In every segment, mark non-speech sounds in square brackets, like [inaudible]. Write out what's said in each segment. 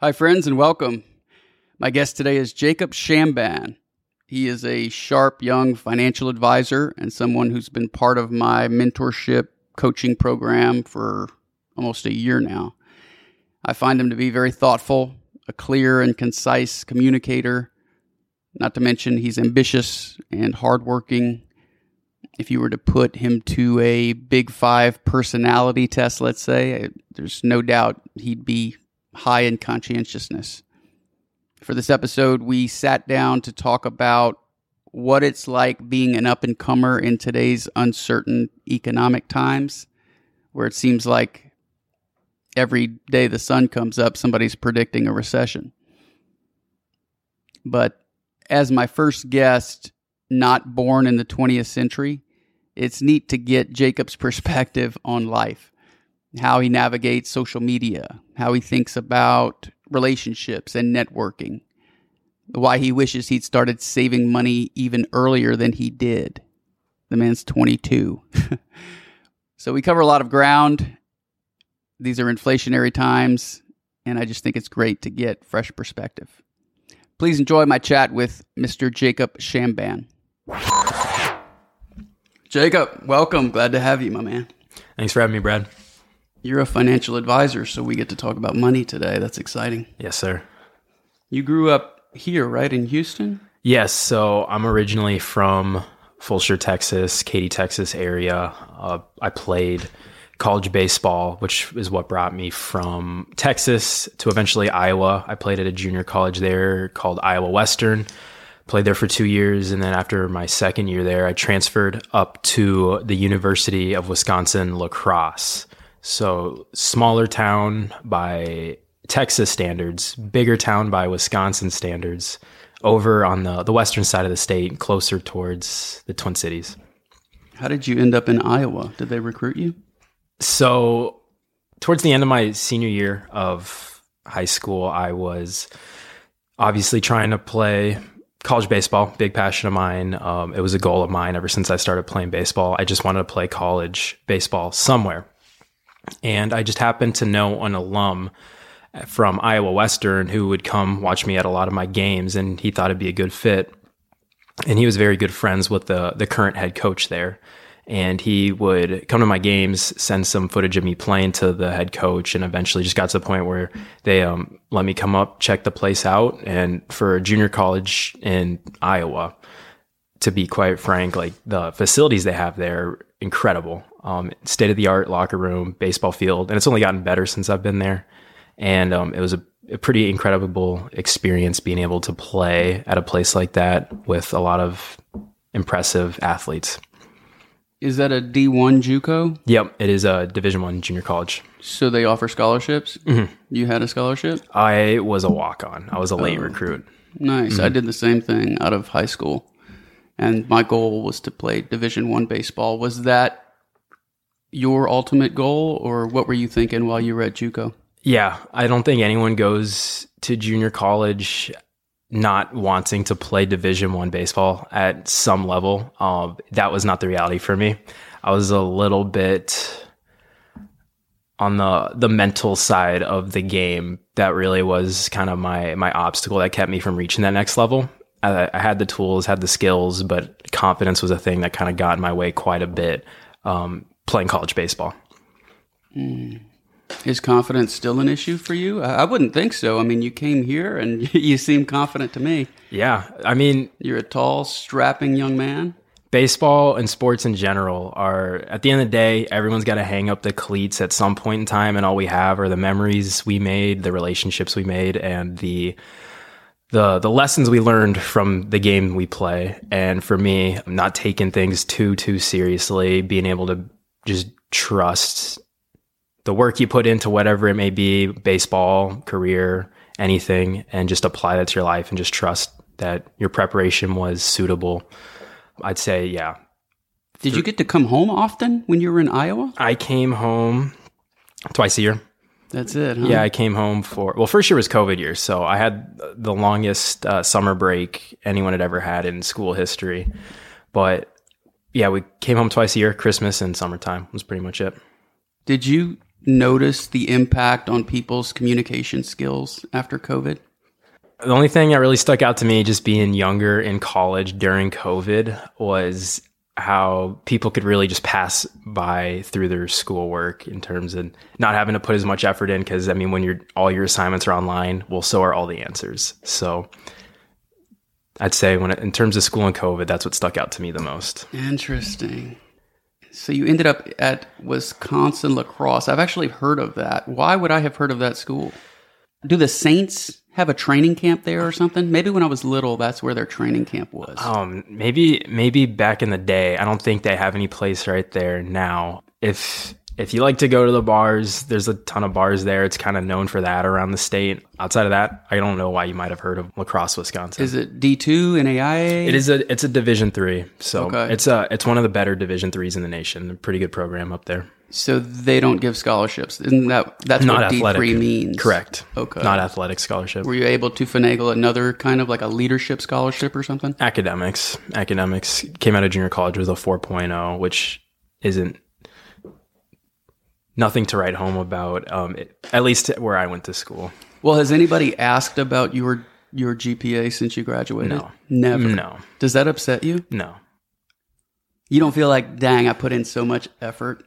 Hi, friends, and welcome. My guest today is Jacob Shamban. He is a sharp young financial advisor and someone who's been part of my mentorship coaching program for almost a year now. I find him to be very thoughtful, a clear and concise communicator. Not to mention, he's ambitious and hardworking. If you were to put him to a big five personality test, let's say, there's no doubt he'd be high in conscientiousness. For this episode, we sat down to talk about what it's like being an up and comer in today's uncertain economic times, where it seems like every day the sun comes up, somebody's predicting a recession. But as my first guest, not born in the 20th century, it's neat to get Jacob's [laughs] perspective on life how he navigates social media, how he thinks about relationships and networking, why he wishes he'd started saving money even earlier than he did. The man's 22. [laughs] so we cover a lot of ground. These are inflationary times, and I just think it's great to get fresh perspective. Please enjoy my chat with Mr. Jacob Shamban. Jacob, welcome. Glad to have you, my man. Thanks for having me, Brad. You're a financial advisor, so we get to talk about money today. That's exciting. Yes, sir. You grew up here, right, in Houston? Yes. So I'm originally from Fulshear, Texas, Katy, Texas area. Uh, I played college baseball, which is what brought me from Texas to eventually Iowa. I played at a junior college there called Iowa Western. Played there for two years. And then after my second year there, I transferred up to the University of Wisconsin La Crosse. So smaller town by Texas standards, bigger town by Wisconsin standards, over on the, the western side of the state, closer towards the Twin Cities. How did you end up in Iowa? Did they recruit you? So, towards the end of my senior year of high school, I was obviously trying to play college baseball, big passion of mine. Um, it was a goal of mine ever since I started playing baseball. I just wanted to play college baseball somewhere. And I just happened to know an alum from Iowa Western who would come watch me at a lot of my games, and he thought it'd be a good fit. And he was very good friends with the the current head coach there. And he would come to my games, send some footage of me playing to the head coach, and eventually just got to the point where they um, let me come up, check the place out. And for a junior college in Iowa, to be quite frank, like the facilities they have there, incredible um, state of the art locker room, baseball field, and it's only gotten better since I've been there. And um, it was a, a, pretty incredible experience being able to play at a place like that with a lot of impressive athletes. Is that a D one JUCO? Yep, it is a Division One junior college. So they offer scholarships. Mm-hmm. You had a scholarship. I was a walk on. I was a late oh, recruit. Nice. Mm-hmm. I did the same thing out of high school, and my goal was to play Division One baseball. Was that your ultimate goal, or what were you thinking while you were at JUCO? Yeah, I don't think anyone goes to junior college not wanting to play Division One baseball at some level. Um, that was not the reality for me. I was a little bit on the the mental side of the game. That really was kind of my my obstacle that kept me from reaching that next level. I, I had the tools, had the skills, but confidence was a thing that kind of got in my way quite a bit. Um, playing college baseball. Mm. Is confidence still an issue for you? I wouldn't think so. I mean, you came here and [laughs] you seem confident to me. Yeah. I mean, you're a tall, strapping young man. Baseball and sports in general are, at the end of the day, everyone's got to hang up the cleats at some point in time. And all we have are the memories we made, the relationships we made, and the the the lessons we learned from the game we play. And for me, not taking things too too seriously, being able to just trust the work you put into whatever it may be, baseball, career, anything, and just apply that to your life and just trust that your preparation was suitable. I'd say, yeah. Did you get to come home often when you were in Iowa? I came home twice a year. That's it. Huh? Yeah, I came home for well, first year was COVID year, so I had the longest uh, summer break anyone had ever had in school history. But yeah, we came home twice a year, Christmas and summertime was pretty much it. Did you notice the impact on people's communication skills after COVID? The only thing that really stuck out to me, just being younger in college during COVID, was how people could really just pass by through their schoolwork in terms of not having to put as much effort in. Because I mean, when your all your assignments are online, well, so are all the answers. So I'd say when it, in terms of school and COVID, that's what stuck out to me the most. Interesting. So you ended up at Wisconsin La Crosse. I've actually heard of that. Why would I have heard of that school? Do the Saints have a training camp there or something? Maybe when I was little, that's where their training camp was. Um, maybe maybe back in the day. I don't think they have any place right there now. If if you like to go to the bars, there's a ton of bars there. It's kind of known for that around the state. Outside of that, I don't know why you might have heard of La Crosse, Wisconsin. Is it D two NAIA? It is a it's a Division three, so Okay. it's a it's one of the better Division threes in the nation. A pretty good program up there. So they don't give scholarships. Isn't that that's Not what athletic. three means? Correct. Okay. Not athletic scholarship. Were you able to finagle another kind of like a leadership scholarship or something? academics academics came out of junior college with a 4.0 which isn't nothing to write home about um, it- at least where i went to school Well, has anybody asked about your your GPA since you graduated? No. Never. no Does that upset you? no You don't feel like, dang, I put in so much effort.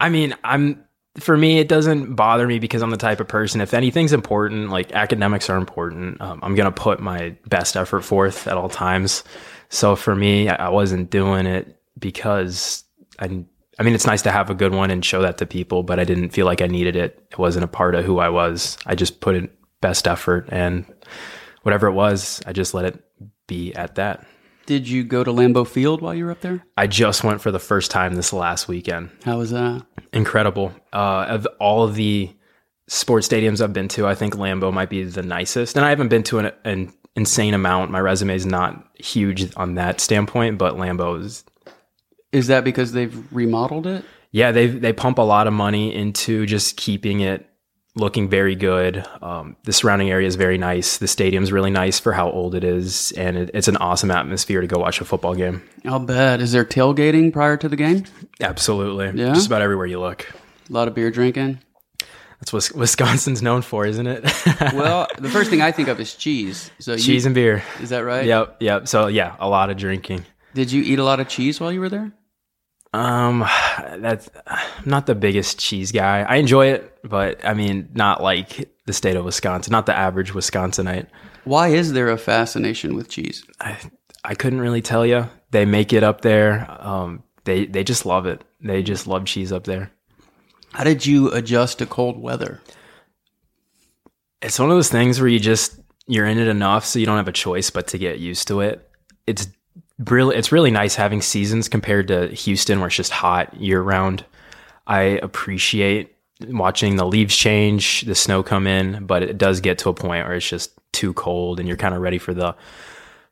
I mean i'm for me it doesn't bother me because i'm the type of person if anything's important like academics are important um, i'm to put my best effort forth at all times so for me i I wasn't doing it because i I mean, it's nice to have a good one and show that to people, but I didn't feel like I needed it. It wasn't a part of who I was. I just put in best effort and whatever it was, I just let it be at that. Did you go to Lambeau Field while you were up there? I just went for the first time this last weekend. How was that? Incredible. Uh, of all of the sports stadiums I've been to, I think Lambeau might be the nicest. And I haven't been to an, an insane amount. My resume is not huge on that standpoint, but Lambeau is Is that because they've remodeled it? yeah, they they pump a lot of money into just keeping it looking very good. Um, the surrounding area is very nice. The stadium's really nice for how old it is, and it, it's an awesome atmosphere to go watch a football game. I'll bet. Is there tailgating prior to the game? Absolutely, Yeah? just about everywhere you look. A lot of beer drinking. That's what Wisconsin's known for, isn't it? [laughs] Well, the first thing I think of is cheese. So you- cheese and beer. is that right? Yep, yep. So yeah, a lot of drinking. Did you eat a lot of cheese while you were there? Um, that's I'm not the biggest cheese guy. I enjoy it, but I mean, not like the state of Wisconsin, not the average Wisconsinite. Why is there a fascination with cheese? I I couldn't really tell you. They make it up there. Um, they they just love it. They just love cheese up there. How did you adjust to cold weather? It's one of those things where you just you're in it enough, so you don't have a choice but to get used to it. It's really it's really nice having seasons compared to Houston, where it's just hot year round. I appreciate watching the leaves change, the snow come in, but it does get to a point where it's just too cold, and you're kind of ready for the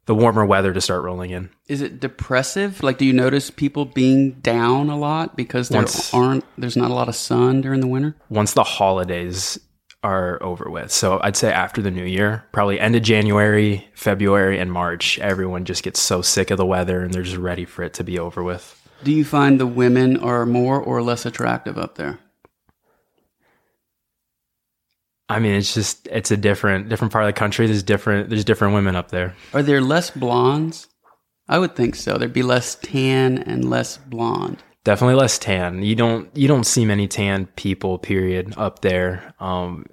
the warmer weather to start rolling in. Is it depressive? Like, do you notice people being down a lot because there Once- aren't there's not a lot of sun during the winter? once the holidays are over with. So I'd say after the new year, probably end of January, February, and March, everyone just gets so sick of the weather and they're just ready for it to be over with. Do you find the women are more or less attractive up there? I mean, it's just it's a different different part of the country. There's different there's different women up there. Are there less blondes? I would think so. There'd be less tan and less blonde. Definitely less tan. You don't you don't see many tan people. Period up there. Um,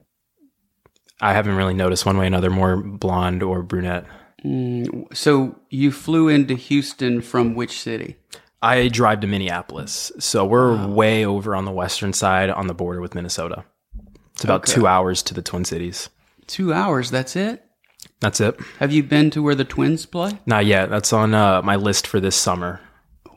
I haven't really noticed one way or another more blonde or brunette. Mm, so you flew into Houston from which city? I drive to Minneapolis, so we're way over on the western side on the border with Minnesota. It's about Okay. two hours to the Twin Cities. Two hours. That's it. That's it. Have you been to where the Twins play? Not yet. That's on uh, my list for this summer.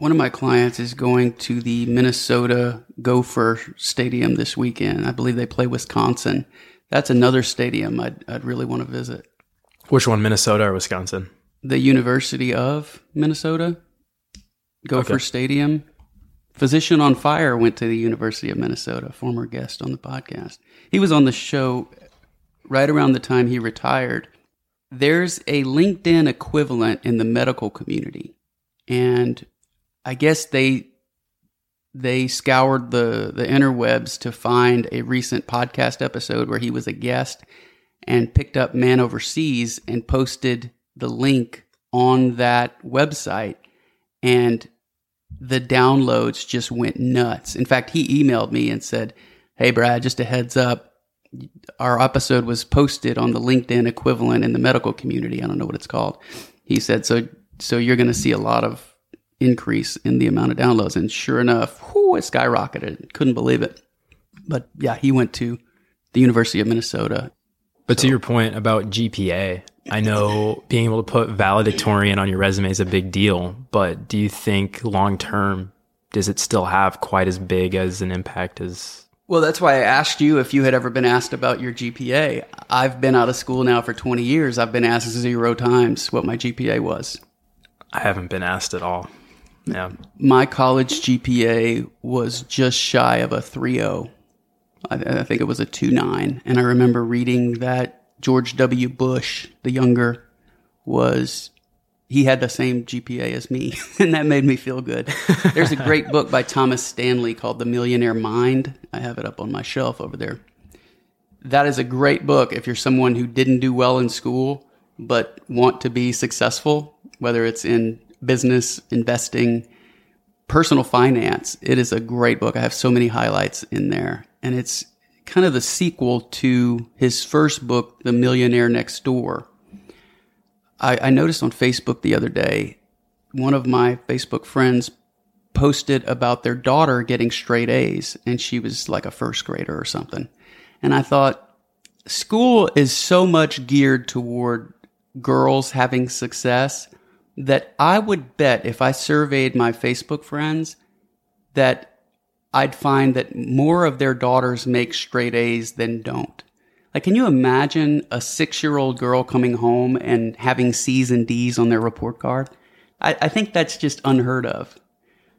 One of my clients is going to the Minnesota Gopher Stadium this weekend. I believe they play Wisconsin. That's another stadium I'd, I'd really want to visit. Which one, Minnesota or Wisconsin? The University of Minnesota Gopher Okay. Stadium. Physician on Fire went to the University of Minnesota, former guest on the podcast. He was on the show right around the time he retired. There's a LinkedIn equivalent in the medical community. And I guess they they scoured the the interwebs to find a recent podcast episode where he was a guest and picked up Man Overseas and posted the link on that website and the downloads just went nuts. In fact, he emailed me and said, "Hey Brad, just a heads up, our episode was posted on the LinkedIn equivalent in the medical community. I don't know what it's called." He said, "So so you're going to see a lot of increase in the amount of downloads." And sure enough, whew, it skyrocketed. Couldn't believe it. But yeah, he went to the University of Minnesota. But to your point about GPA, I know being able to put valedictorian on your resume is a big deal, but do you think long term does it still have quite as big as an impact as Well, that's why I asked you if you had ever been asked about your GPA. I've been out of school now for 20 years. I've been asked zero times what my GPA was. I haven't been asked at all. Yeah. My college GPA was just shy of a 3.0. I, I think it was a 2.9. And I remember reading that George W. Bush, the younger, was he had the same GPA as me, [laughs] and that made me feel good. There's a great book by Thomas Stanley called The Millionaire Mind. I have it up on my shelf over there. That is a great book if you're someone who didn't do well in school but want to be successful, whether it's in business, investing, personal finance. It is a great book. I have so many highlights in there. And it's kind of the sequel to his first book, The Millionaire Next Door. I, I noticed on Facebook the other day, one of my Facebook friends posted about their daughter getting straight A's, and she was like a first grader or something. And I thought, school is so much geared toward girls having success that I would bet if I surveyed my Facebook friends that I'd find that more of their daughters make straight A's than don't. Like, can you imagine a six year old girl coming home and having C's and D's on their report card? I, I think that's just unheard of.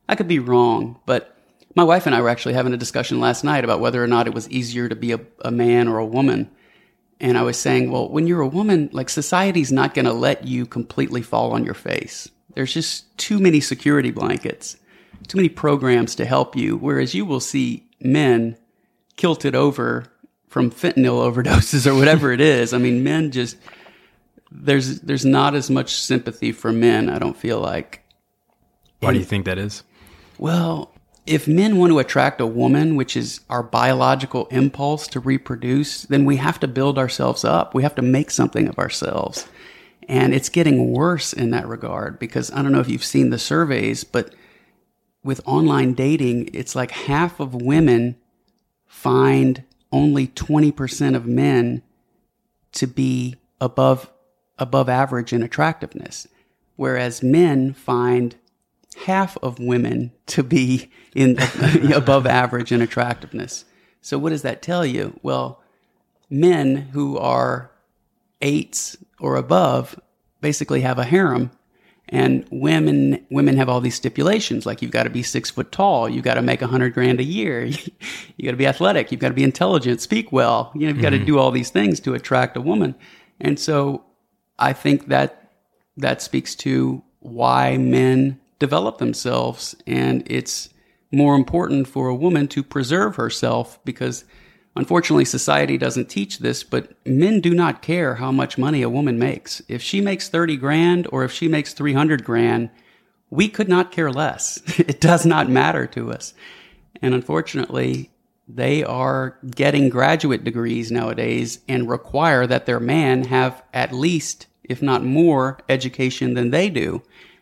I could be wrong, but my wife and I were actually having a discussion last night about whether or not it was easier to be a, a man or a woman. And I was saying, well, when you're a woman, like society's not going to let you completely fall on your face. There's just too many security blankets, too many programs to help you. Whereas you will see men kilted over from fentanyl overdoses or whatever it is. I mean, men just there's there's not as much sympathy for men. I don't feel like. Why do you think that is? Well, if men want to attract a woman, which is our biological impulse to reproduce, then we have to build ourselves up. We have to make something of ourselves. And it's getting worse in that regard because I don't know if you've seen the surveys, but with online dating, it's like half of women find only 20% of men to be above above average in attractiveness whereas men find half of women to be in [laughs] above average in attractiveness. So what does that tell you? Well, men who are eights or above basically have a harem and women women have all these stipulations like you've got to be six foot tall you've got to make a hundred grand a year [laughs] you got to be athletic you've got to be intelligent speak well you know you've got to mm-hmm. do all these things to attract a woman and so i think that that speaks to why men develop themselves and it's more important for a woman to preserve herself because unfortunately society doesn't teach this but men do not care how much money a woman makes. If she makes 30 grand or if she makes 300 grand we could not care less. [laughs] It does not matter to us. And unfortunately they are getting graduate degrees nowadays and require that their man have at least if not more education than they do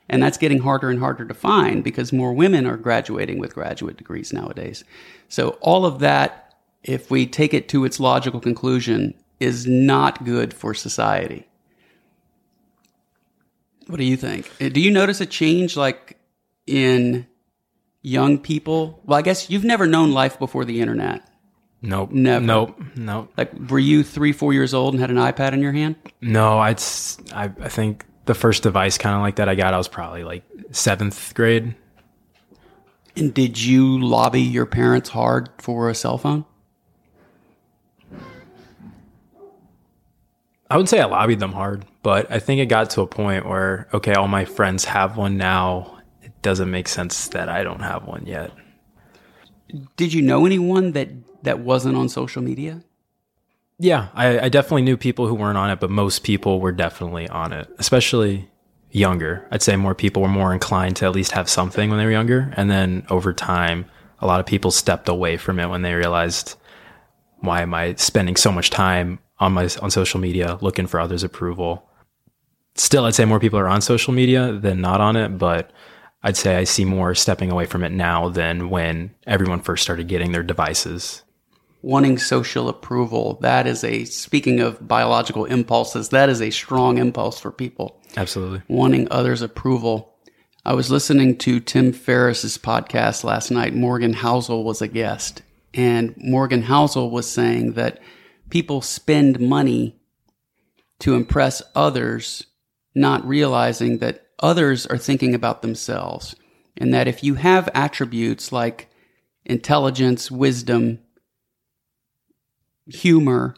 and that's getting harder and harder to find because more women are graduating with graduate degrees nowadays. So all of that, if we take it to its logical conclusion, is not good for society. What do you think? Uh, Do you notice a change like in young people? Well, I guess you've never known life before the internet. Nope. Never. Nope. Nope. Like, were you three, four years old and had an iPad in your hand? No, I'd, I, I think the first device kind of like that I got, I was probably like seventh grade. And did you lobby your parents hard for a cell phone? I wouldn't say I lobbied them hard, but I think it got to a point where, okay, all my friends have one now. It doesn't make sense that I don't have one yet. Did you know anyone that that wasn't on social media? Yeah, I, I definitely knew people who weren't on it, but most people were definitely on it, especially younger. I'd say more people were more inclined to at least have something when they were younger. And then over time, a lot of people stepped away from it when they realized, why am I spending so much time on my on social media looking for others' approval? Still, I'd say more people are on social media than not on it, but I'd say I see more stepping away from it now than when everyone first started getting their devices. Wanting social approval, that is a, speaking of biological impulses, that is a strong impulse for people. Absolutely. wanting others' approval. I was listening to Tim Ferriss's podcast last night. Morgan Housel was a guest, and Morgan Housel was saying that people spend money to impress others, not realizing that others are thinking about themselves. And that if you have attributes like intelligence, wisdom, humor,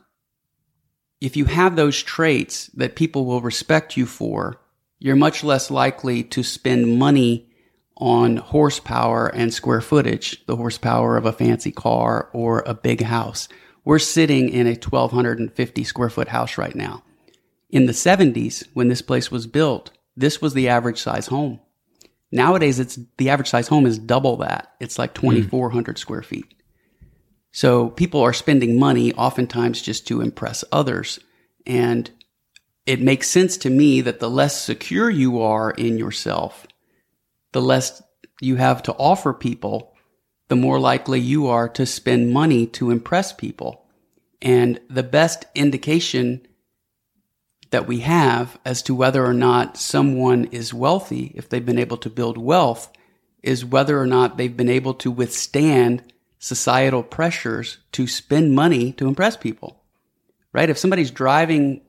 if you have those traits that people will respect you for, you're much less likely to spend money on horsepower and square footage, the horsepower of a fancy car or a big house. We're sitting in a 1250 square foot house right now. In the 70s, when this place was built, this was the average size home. Nowadays, it's the average size home is double that. It's like hmm. 2,400 square feet. So people are spending money oftentimes just to impress others. And it makes sense to me that the less secure you are in yourself, the less you have to offer people, the more likely you are to spend money to impress people. And the best indication that we have as to whether or not someone is wealthy, if they've been able to build wealth, is whether or not they've been able to withstand societal pressures to spend money to impress people. Right? If somebody's driving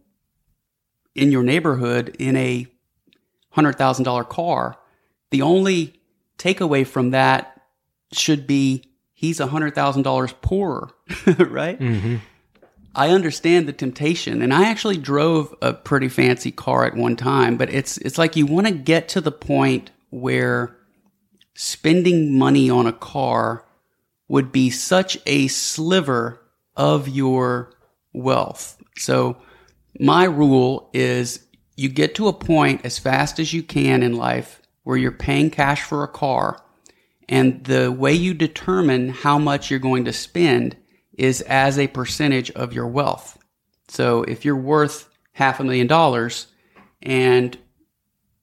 in your neighborhood in a $100,000 car, the only takeaway from that should be he's $100,000 poorer, [laughs] right? Mm-hmm. I understand the temptation and I actually drove a pretty fancy car at one time, but it's it's like you want to get to the point where spending money on a car would be such a sliver of your wealth. So my rule is you get to a point as fast as you can in life where you're paying cash for a car and the way you determine how much you're going to spend is as a percentage of your wealth. So if you're worth half a million dollars and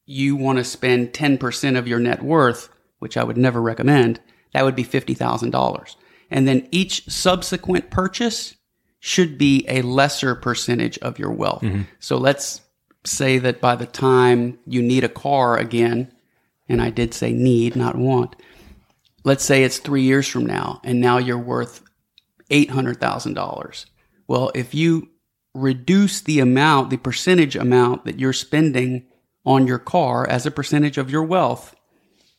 you want to spend 10% of your net worth, which I would never recommend, that would be $50,000. And then each subsequent purchase should be a lesser percentage of your wealth. Mm-hmm. So let's say that by the time you need a car again, and I did say need, not want, let's say it's three years from now, and now you're worth $800,000. Well, if you reduce the amount, the percentage amount that you're spending on your car as a percentage of your wealth,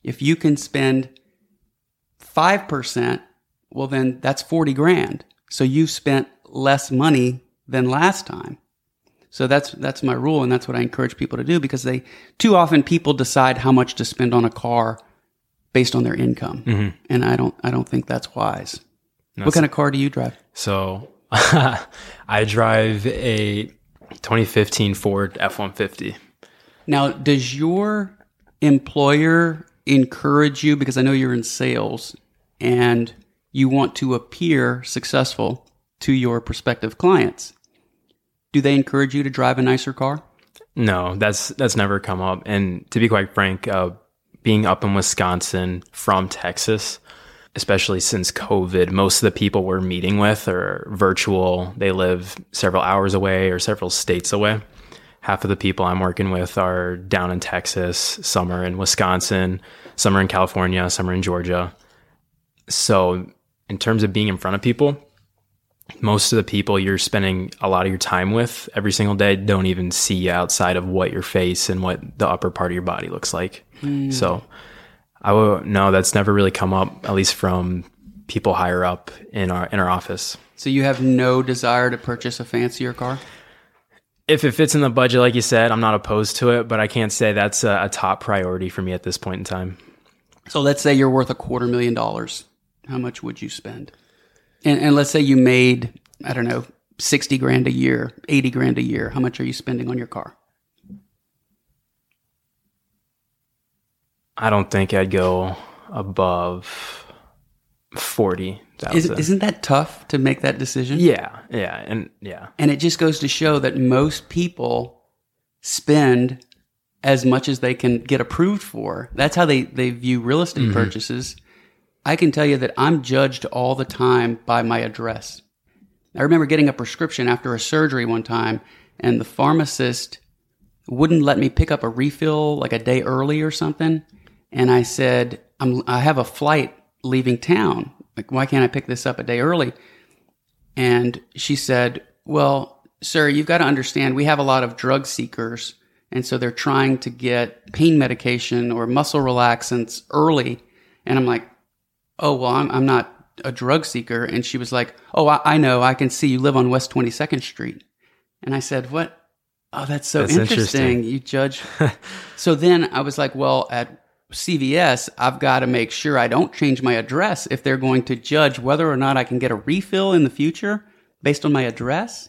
if you can spend 5%, well, then that's 40 grand. So you've spent less money than last time. So that's that's my rule, and that's what I encourage people to do because they too often people decide how much to spend on a car based on their income, mm-hmm. and I don't I don't think that's wise. what kind of car do you drive? So [laughs] I drive a 2015 Ford F 150. Now, does your employer encourage you because I know you're in sales and you want to appear successful to your prospective clients? Do they encourage you to drive a nicer car? No, that's that's never come up. And to be quite frank, uh, being up in Wisconsin from Texas, especially since COVID, most of the people we're meeting with are virtual. They live several hours away or several states away. half of the people I'm working with are down in Texas, some are in Wisconsin, some are in California, some are in Georgia. So, in terms of being in front of people, most of the people you're spending a lot of your time with every single day don't even see you outside of what your face and what the upper part of your body looks like. Mm. So, I would no, that's never really come up, at least from people higher up in our in our office. So you have no desire to purchase a fancier car? If it fits in the budget, like you said, I'm not opposed to it, but I can't say that's a, a top priority for me at this point in time. So let's say you're worth a quarter million dollars. How much would you spend? And, and let's say you made, I don't know, 60 grand a year, 80 grand a year. How much are you spending on your car? I don't think I'd go above 40 is, isn't that tough to make that decision? Yeah, yeah, and yeah. And it just goes to show that most people spend as much as they can get approved for. That's how they, they view real estate mm-hmm. purchases. I can tell you that I'm judged all the time by my address. I remember getting a prescription after a surgery one time, and the pharmacist wouldn't let me pick up a refill like a day early or something. And I said, I have a flight leaving town. Like, why can't I pick this up a day early? And she said, Well, sir, you've got to understand we have a lot of drug seekers. And so they're trying to get pain medication or muscle relaxants early. And I'm like, Oh, well, I'm, I'm not a drug seeker. And she was like, Oh, I, I know. I can see you live on West 22nd Street. And I said, What? Oh, that's so that's interesting. interesting. You judge. [laughs] so then I was like, Well, at CVS, I've got to make sure I don't change my address if they're going to judge whether or not I can get a refill in the future based on my address.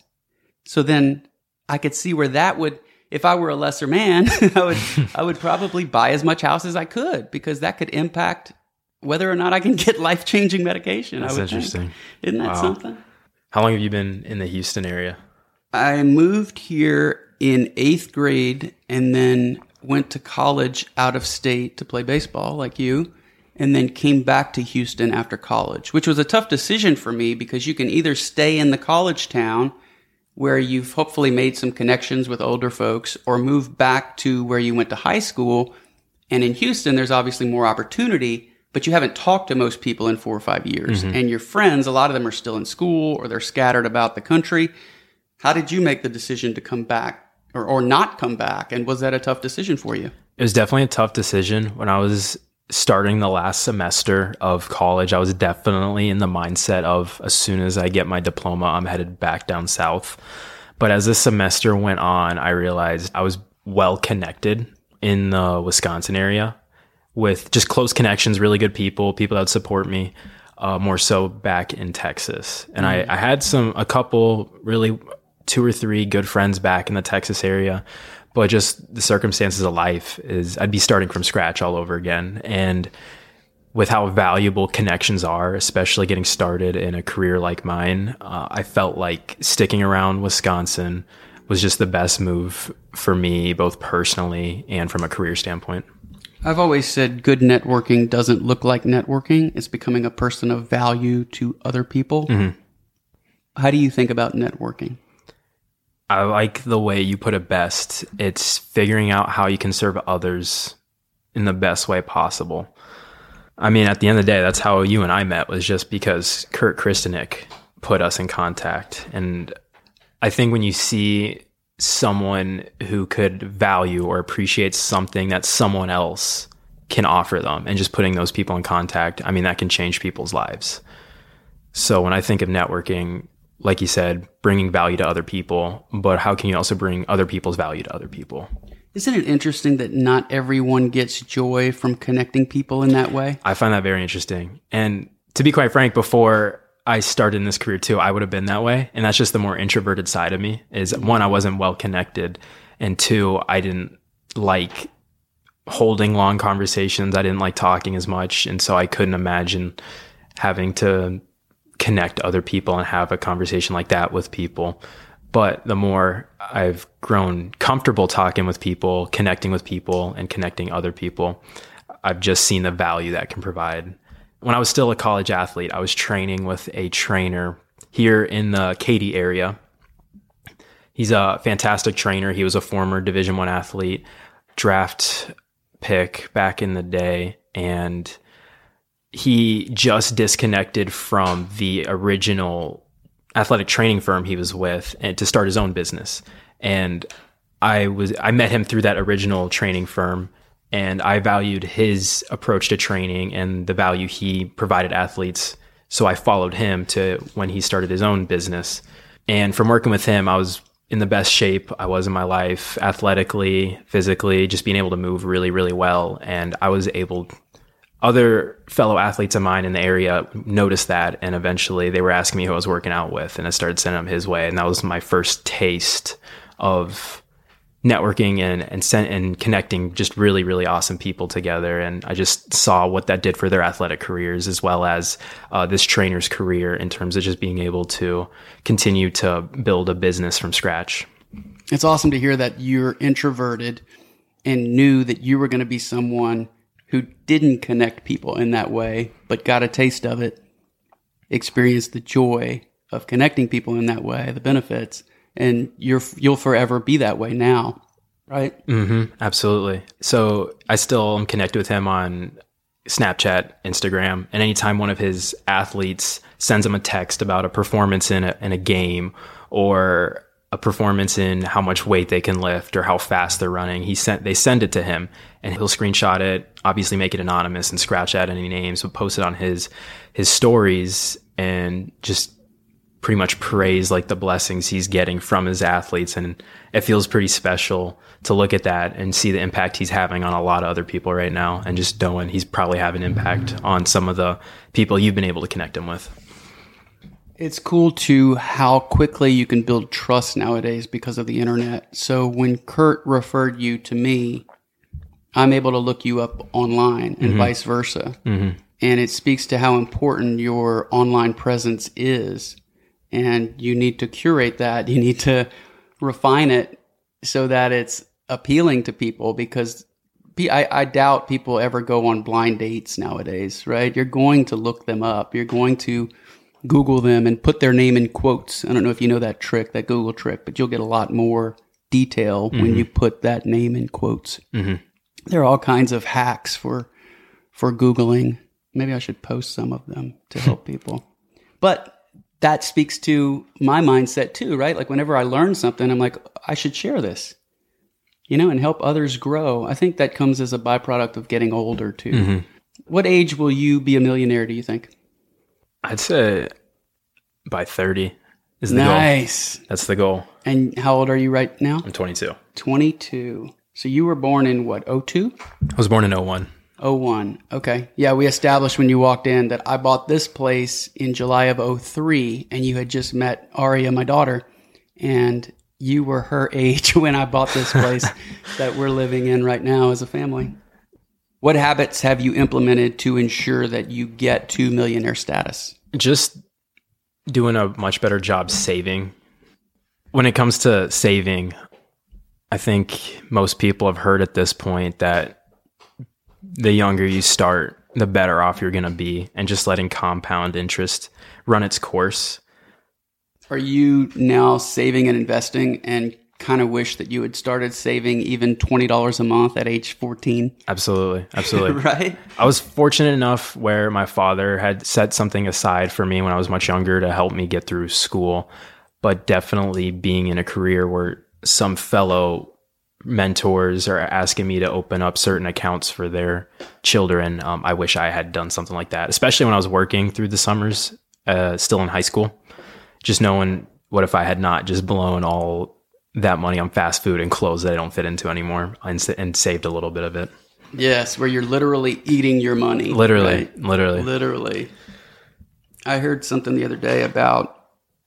So then I could see where that would, if I were a lesser man, [laughs] I would, I would probably buy as much house as I could because that could impact whether or not I can get life changing medication. That's interesting. Think. Isn't that wow. something? How long have you been in the Houston area? I moved here in eighth grade and then went to college out of state to play baseball, like you, and then came back to Houston after college, which was a tough decision for me because you can either stay in the college town where you've hopefully made some connections with older folks or move back to where you went to high school. And in Houston, there's obviously more opportunity, but you haven't talked to most people in four or five years. Mm-hmm. And your friends, a lot of them are still in school or they're scattered about the country. How did you make the decision to come back or, or not come back? And was that a tough decision for you? It was definitely a tough decision. When I was starting the last semester of college, I was definitely in the mindset of as soon as I get my diploma, I'm headed back down south. But as the semester went on, I realized I was well connected in the Wisconsin area with just close connections, really good people, people that would support me. Uh, more so back in Texas, and mm-hmm. I, I had some a couple really two or three good friends back in the Texas area. But just the circumstances of life is I'd be starting from scratch all over again. And with how valuable connections are, especially getting started in a career like mine, uh, I felt like sticking around Wisconsin was just the best move for me, both personally and from a career standpoint. I've always said good networking doesn't look like networking. It's becoming a person of value to other people. Mm-hmm. How do you think about networking? I like the way you put it best. It's figuring out how you can serve others in the best way possible. I mean, at the end of the day, that's how you and I met was just because Kurt Christenick put us in contact. And I think when you see someone who could value or appreciate something that someone else can offer them and just putting those people in contact, I mean, that can change people's lives. So when I think of networking, like you said, bringing value to other people, but how can you also bring other people's value to other people? Isn't it interesting that not everyone gets joy from connecting people in that way? I find that very interesting. And to be quite frank, before I started in this career too, I would have been that way. And that's just the more introverted side of me is one, I wasn't well connected. And two, I didn't like holding long conversations. I didn't like talking as much. And so I couldn't imagine having to connect other people and have a conversation like that with people. But the more I've grown comfortable talking with people, connecting with people, and connecting other people, I've just seen the value that can provide. When I was still a college athlete, I was training with a trainer here in the Katy area. He's a fantastic trainer. He was a former Division One athlete, draft pick back in the day, and he just disconnected from the original athletic training firm he was with and to start his own business. And I was I met him through that original training firm and I valued his approach to training and the value he provided athletes. So I followed him to when he started his own business. And from working with him, I was in the best shape I was in my life, athletically, physically, just being able to move really, really well. And I was able, other fellow athletes of mine in the area noticed that. And eventually they were asking me who I was working out with. And I started sending them his way. And that was my first taste of networking and and sent, and connecting just really really awesome people together and I just saw what that did for their athletic careers as well as uh, this trainer's career in terms of just being able to continue to build a business from scratch. It's awesome to hear that you're introverted and knew that you were going to be someone who didn't connect people in that way but got a taste of it, experienced the joy of connecting people in that way, the benefits and you're you'll forever be that way now, right? Mm-hmm, absolutely. So I still am connected with him on Snapchat, Instagram, and anytime one of his athletes sends him a text about a performance in a, in a game or a performance in how much weight they can lift or how fast they're running, he sent they send it to him and he'll screenshot it, obviously make it anonymous and scratch out any names, but post it on his his stories and just pretty much praise like the blessings he's getting from his athletes and it feels pretty special to look at that and see the impact he's having on a lot of other people right now and just knowing he's probably having impact on some of the people you've been able to connect him with it's cool to how quickly you can build trust nowadays because of the internet so when kurt referred you to me i'm able to look you up online and mm-hmm. vice versa mm-hmm. and it speaks to how important your online presence is and you need to curate that. [laughs] You need to refine it so that it's appealing to people because I, I, doubt people ever go on blind dates nowadays, right? You're going to look them up. You're going to Google them and put their name in quotes. I don't know if you know that trick, that Google trick, but you'll get a lot more detail mm-hmm. when you put that name in quotes. Mm-hmm. There are all kinds of hacks for for Googling. Maybe I should post some of them to help [laughs] people. But that speaks to my mindset too, right? Like whenever I learn something, I'm like, I should share this, you know, and help others grow. I think that comes as a byproduct of getting older too. Mm-hmm. What age will you be a millionaire, do you think? I'd say by 30 is the nice. goal. That's the goal. And how old are you right now? I'm 22. 22. So you were born in what, 02? I was born in 01. 01. Okay. Yeah, we established when you walked in that I bought this place in July of 03 and you had just met Aria, my daughter, and you were her [laughs] age when I bought this place [laughs] that we're living in right now as a family. What habits have you implemented to ensure that you get to millionaire status? Just doing a much better job saving. When it comes to saving, I think most people have heard at this point that the younger you start, the better off you're going to be, and just letting compound interest run its course. Are you now saving and investing and kind of wish that you had started saving even $20 a month at age 14? Absolutely. Absolutely. [laughs] right? I was fortunate enough where my father had set something aside for me when I was much younger to help me get through school, but definitely being in a career where some fellow mentors are asking me to open up certain accounts for their children. Um, I wish I had done something like that, especially when I was working through the summers, uh, still in high school. Just knowing what if I had not just blown all that money on fast food and clothes that I don't fit into anymore and, and saved a little bit of it. Yes, where you're literally eating your money. Literally, right? literally, literally. I heard something the other day about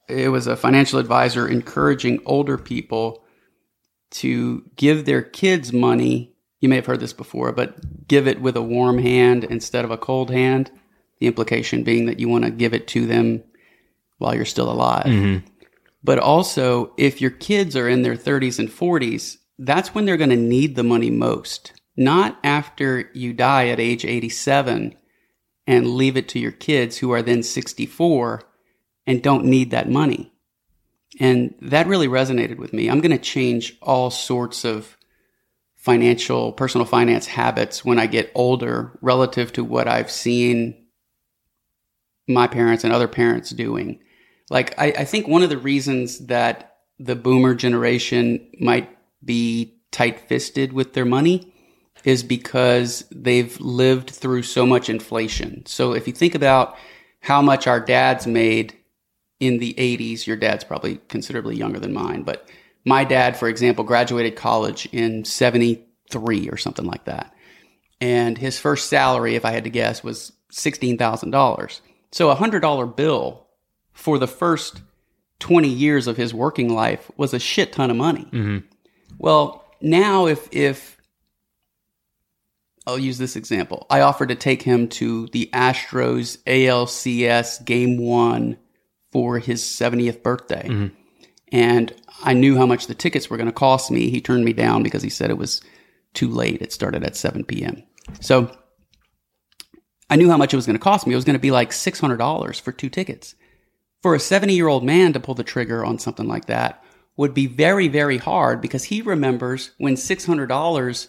it was a financial advisor encouraging older people to give their kids money. You may have heard this before, but give it with a warm hand instead of a cold hand. The implication being that you want to give it to them while you're still alive. Mm-hmm. But also, if your kids are in their 30s and 40s, that's when they're going to need the money most. Not after you die at age 87 and leave it to your kids who are then 64 and don't need that money And that really resonated with me. I'm going to change all sorts of financial, personal finance habits when I get older relative to what I've seen my parents and other parents doing. Like, I, I think one of the reasons that the boomer generation might be tight fisted with their money is because they've lived through so much inflation. So if you think about how much our dads made in the 80s, your dad's probably considerably younger than mine, but my dad, for example, graduated college in 73 or something like that. And his first salary, if I had to guess, was $16,000. So a $100 bill for the first 20 years of his working life was a shit ton of money. Mm-hmm. Well, now if if I'll use this example. I offered to take him to the Astros ALCS game 1 for his 70th birthday. Mhm. And I knew how much the tickets were going to cost me. He turned me down because he said it was too late. It started at 7 p.m. So I knew how much it was going to cost me. It was going to be like $600 for two tickets. For a 70 year old man to pull the trigger on something like that would be very, very hard because he remembers when $600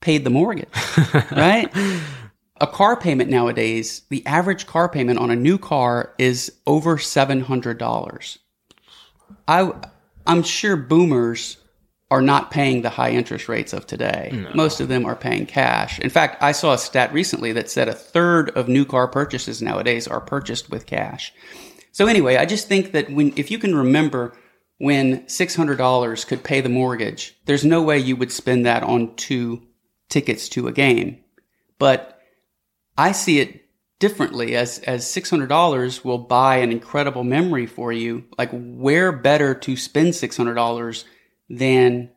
paid the mortgage, [laughs] right? A car payment nowadays, the average car payment on a new car is over $700. I, I'm sure boomers are not paying the high interest rates of today. Most of them are paying cash. In fact, I saw a stat recently that said a third of new car purchases nowadays are purchased with cash. So anyway, I just think that when if you can remember when $600 could pay the mortgage, there's no way you would spend that on two tickets to a game. But I see it differently as as $600 will buy an incredible memory for you. Like where better to spend $600 than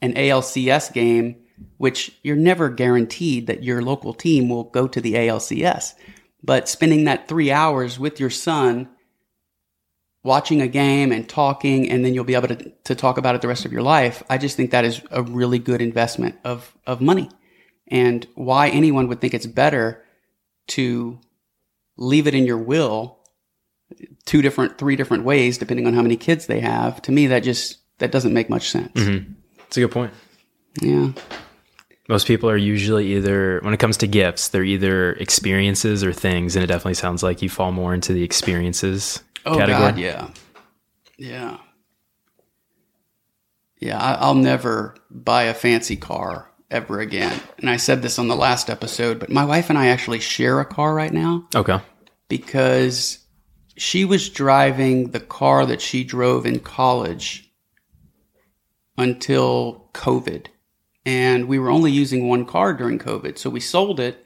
an ALCS game which you're never guaranteed that your local team will go to the ALCS. But spending that 3 hours with your son watching a game and talking and then you'll be able to, to talk about it the rest of your life i just think that is a really good investment of, of money and why anyone would think it's better to leave it in your will two different three different ways depending on how many kids they have to me that just that doesn't make much sense mm-hmm. It's a good point. yeah Most people are usually either, when it comes to gifts, they're either experiences or things. And it definitely sounds like you fall more into the experiences oh category. god yeah yeah yeah I, i'll never buy a fancy car ever again and i said this on the last episode but my wife and i actually share a car right now Okay. because she was driving the car that she drove in college until COVID. And we were only using one car during COVID. So we sold it.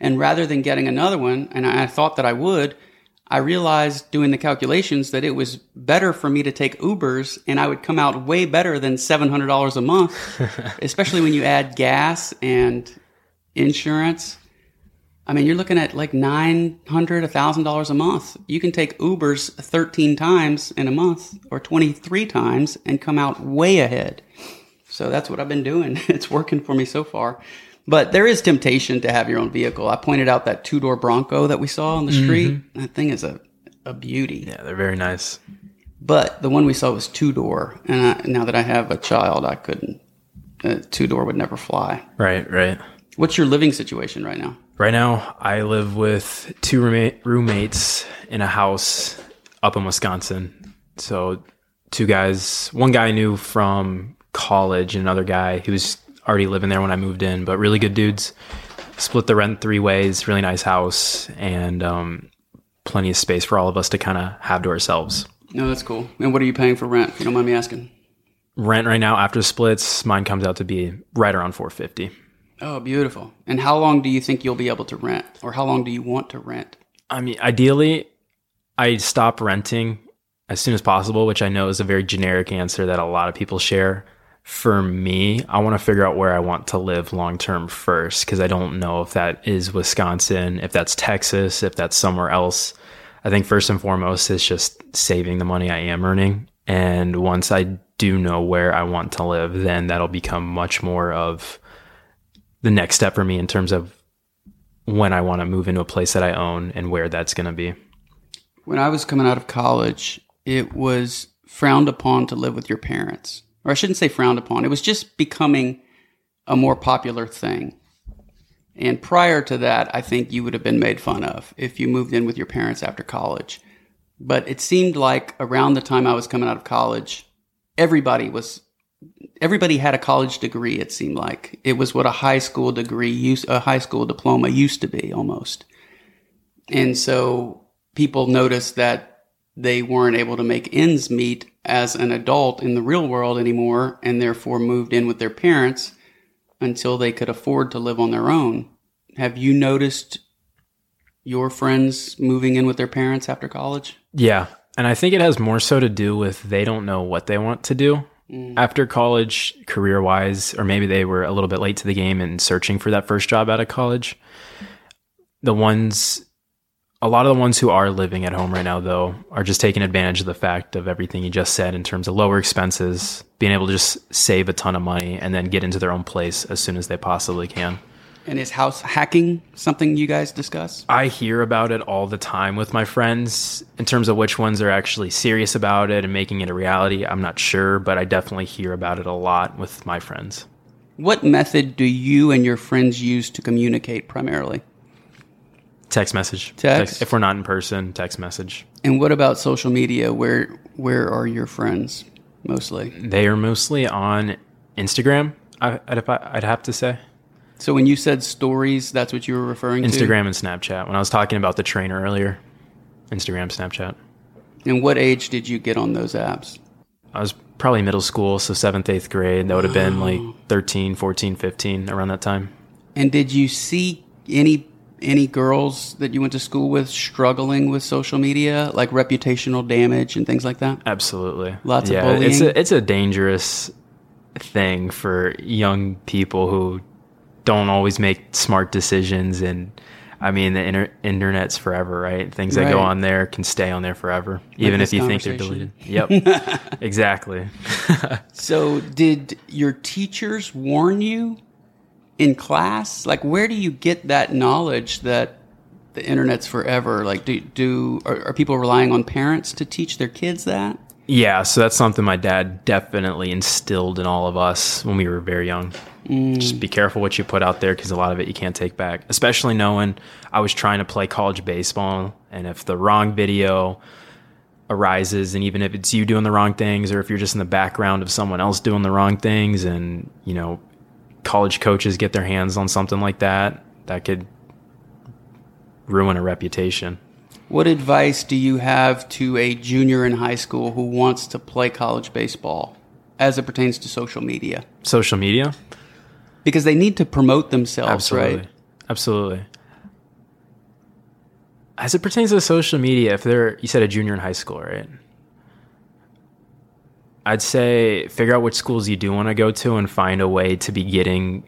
And rather than getting another one, and I thought that I would, I realized doing the calculations that it was better for me to take Ubers and I would come out way better than $700 a month, [laughs] especially when you add gas and insurance. I mean, you're looking at like nine hundred, a thousand dollars a month. You can take Ubers thirteen times in a month or twenty three times and come out way ahead. So that's what I've been doing. [laughs] It's working for me so far. But there is temptation to have your own vehicle. I pointed out that two door Bronco that we saw on the street. That thing is a, a beauty. Yeah, they're very nice. But the one we saw was two door, and I, now that I have a child, I couldn't. Uh, two door would never fly. Right, right. What's your living situation right now? Right now, I live with two roommate, roommates in a house up in Wisconsin. So, two guys. One guy I knew from college, and another guy who was already living there when I moved in, but really good dudes. Split the rent three ways, really nice house, and um, plenty of space for all of us to kind of have to ourselves. No, that's cool. And what are you paying for rent? If you don't mind me asking. Rent right now after splits, mine comes out to be right around 450. Oh, beautiful. And how long do you think you'll be able to rent, or how long do you want to rent? I mean, ideally, I stop renting as soon as possible, which I know is a very generic answer that a lot of people share. For me, I want to figure out where I want to live long term first because I don't know if that is Wisconsin, if that's Texas, if that's somewhere else. I think first and foremost is just saving the money I am earning. And once I do know where I want to live, then that'll become much more of the next step for me in terms of when I want to move into a place that I own and where that's going to be. When I was coming out of college, it was frowned upon to live with your parents. Or I shouldn't say frowned upon. It was just becoming a more popular thing. And prior to that, I think you would have been made fun of if you moved in with your parents after college. But it seemed like around the time I was coming out of college, everybody was everybody had a college degree it seemed like it was what a high school degree used a high school diploma used to be almost and so people noticed that they weren't able to make ends meet as an adult in the real world anymore and therefore moved in with their parents until they could afford to live on their own have you noticed your friends moving in with their parents after college Yeah. And I think it has more so to do with they don't know what they want to do mm. after college, career wise, or maybe they were a little bit late to the game and searching for that first job out of college. The ones, a lot of the ones who are living at home right now, though, are just taking advantage of the fact of everything you just said in terms of lower expenses, being able to just save a ton of money and then get into their own place as soon as they possibly can. and is house hacking something you guys discuss I hear about it all the time with my friends. In terms of which ones are actually serious about it and making it a reality, I'm not sure, but I definitely hear about it a lot with my friends. What method do you and your friends use to communicate primarily? Text message. Text? If we're not in person, text message. And what about social media? Where where are your friends mostly? They are mostly on Instagram, I- I'd, I'd have to say. So when you said stories, that's what you were referring to? Instagram and Snapchat. When I was talking about the trainer earlier, Instagram, Snapchat. And what age did you get on those apps? I was probably middle school, so seventh, eighth grade. That would have been like 13, 14, 15, around that time. And did you see any any girls that you went to school with struggling with social media, like reputational damage and things like that? Absolutely. Lots of yeah, It's bullying? a, it's a dangerous thing for young people who don't always make smart decisions. And I mean, the inter- internet's forever, right? Things that go on there can stay on there forever, even if you think they're deleted. [laughs] Yep. exactly. [laughs] So did your teachers warn you in class? Like where do you get that knowledge that the internet's forever? Like do do are, are people relying on parents to teach their kids that? Yeah, so that's something my dad definitely instilled in all of us when we were very young. Mm. Just be careful what you put out there because a lot of it you can't take back. Especially knowing I was trying to play college baseball, and if the wrong video arises, and even if it's you doing the wrong things, or if you're just in the background of someone else doing the wrong things, and you know, college coaches get their hands on something like that, that could ruin a reputation. What advice do you have to a junior in high school who wants to play college baseball as it pertains to social media? Social media, Because they need to promote themselves, Absolutely. right? Absolutely. As it pertains to social media, if they're, you said a junior in high school, right? I'd say figure out which schools you do want to go to and find a way to be getting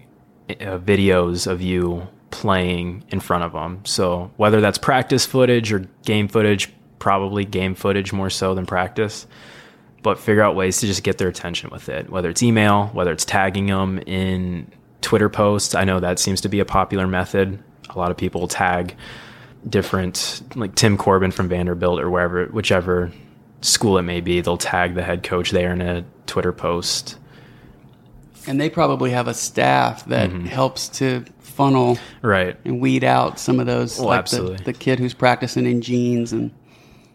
uh, videos of you playing in front of them. So whether that's practice footage or game footage, probably game footage more so than practice. But figure out ways to just get their attention with it, whether it's email, whether it's tagging them in Twitter posts. I know that seems to be a popular method. A lot of people tag different, like Tim Corbin from Vanderbilt or wherever, whichever school it may be, they'll tag the head coach there in a Twitter post. And they probably have a staff that Mm-hmm. helps to funnel Right. and weed out some of those, Well, like absolutely. The, the kid who's practicing in jeans and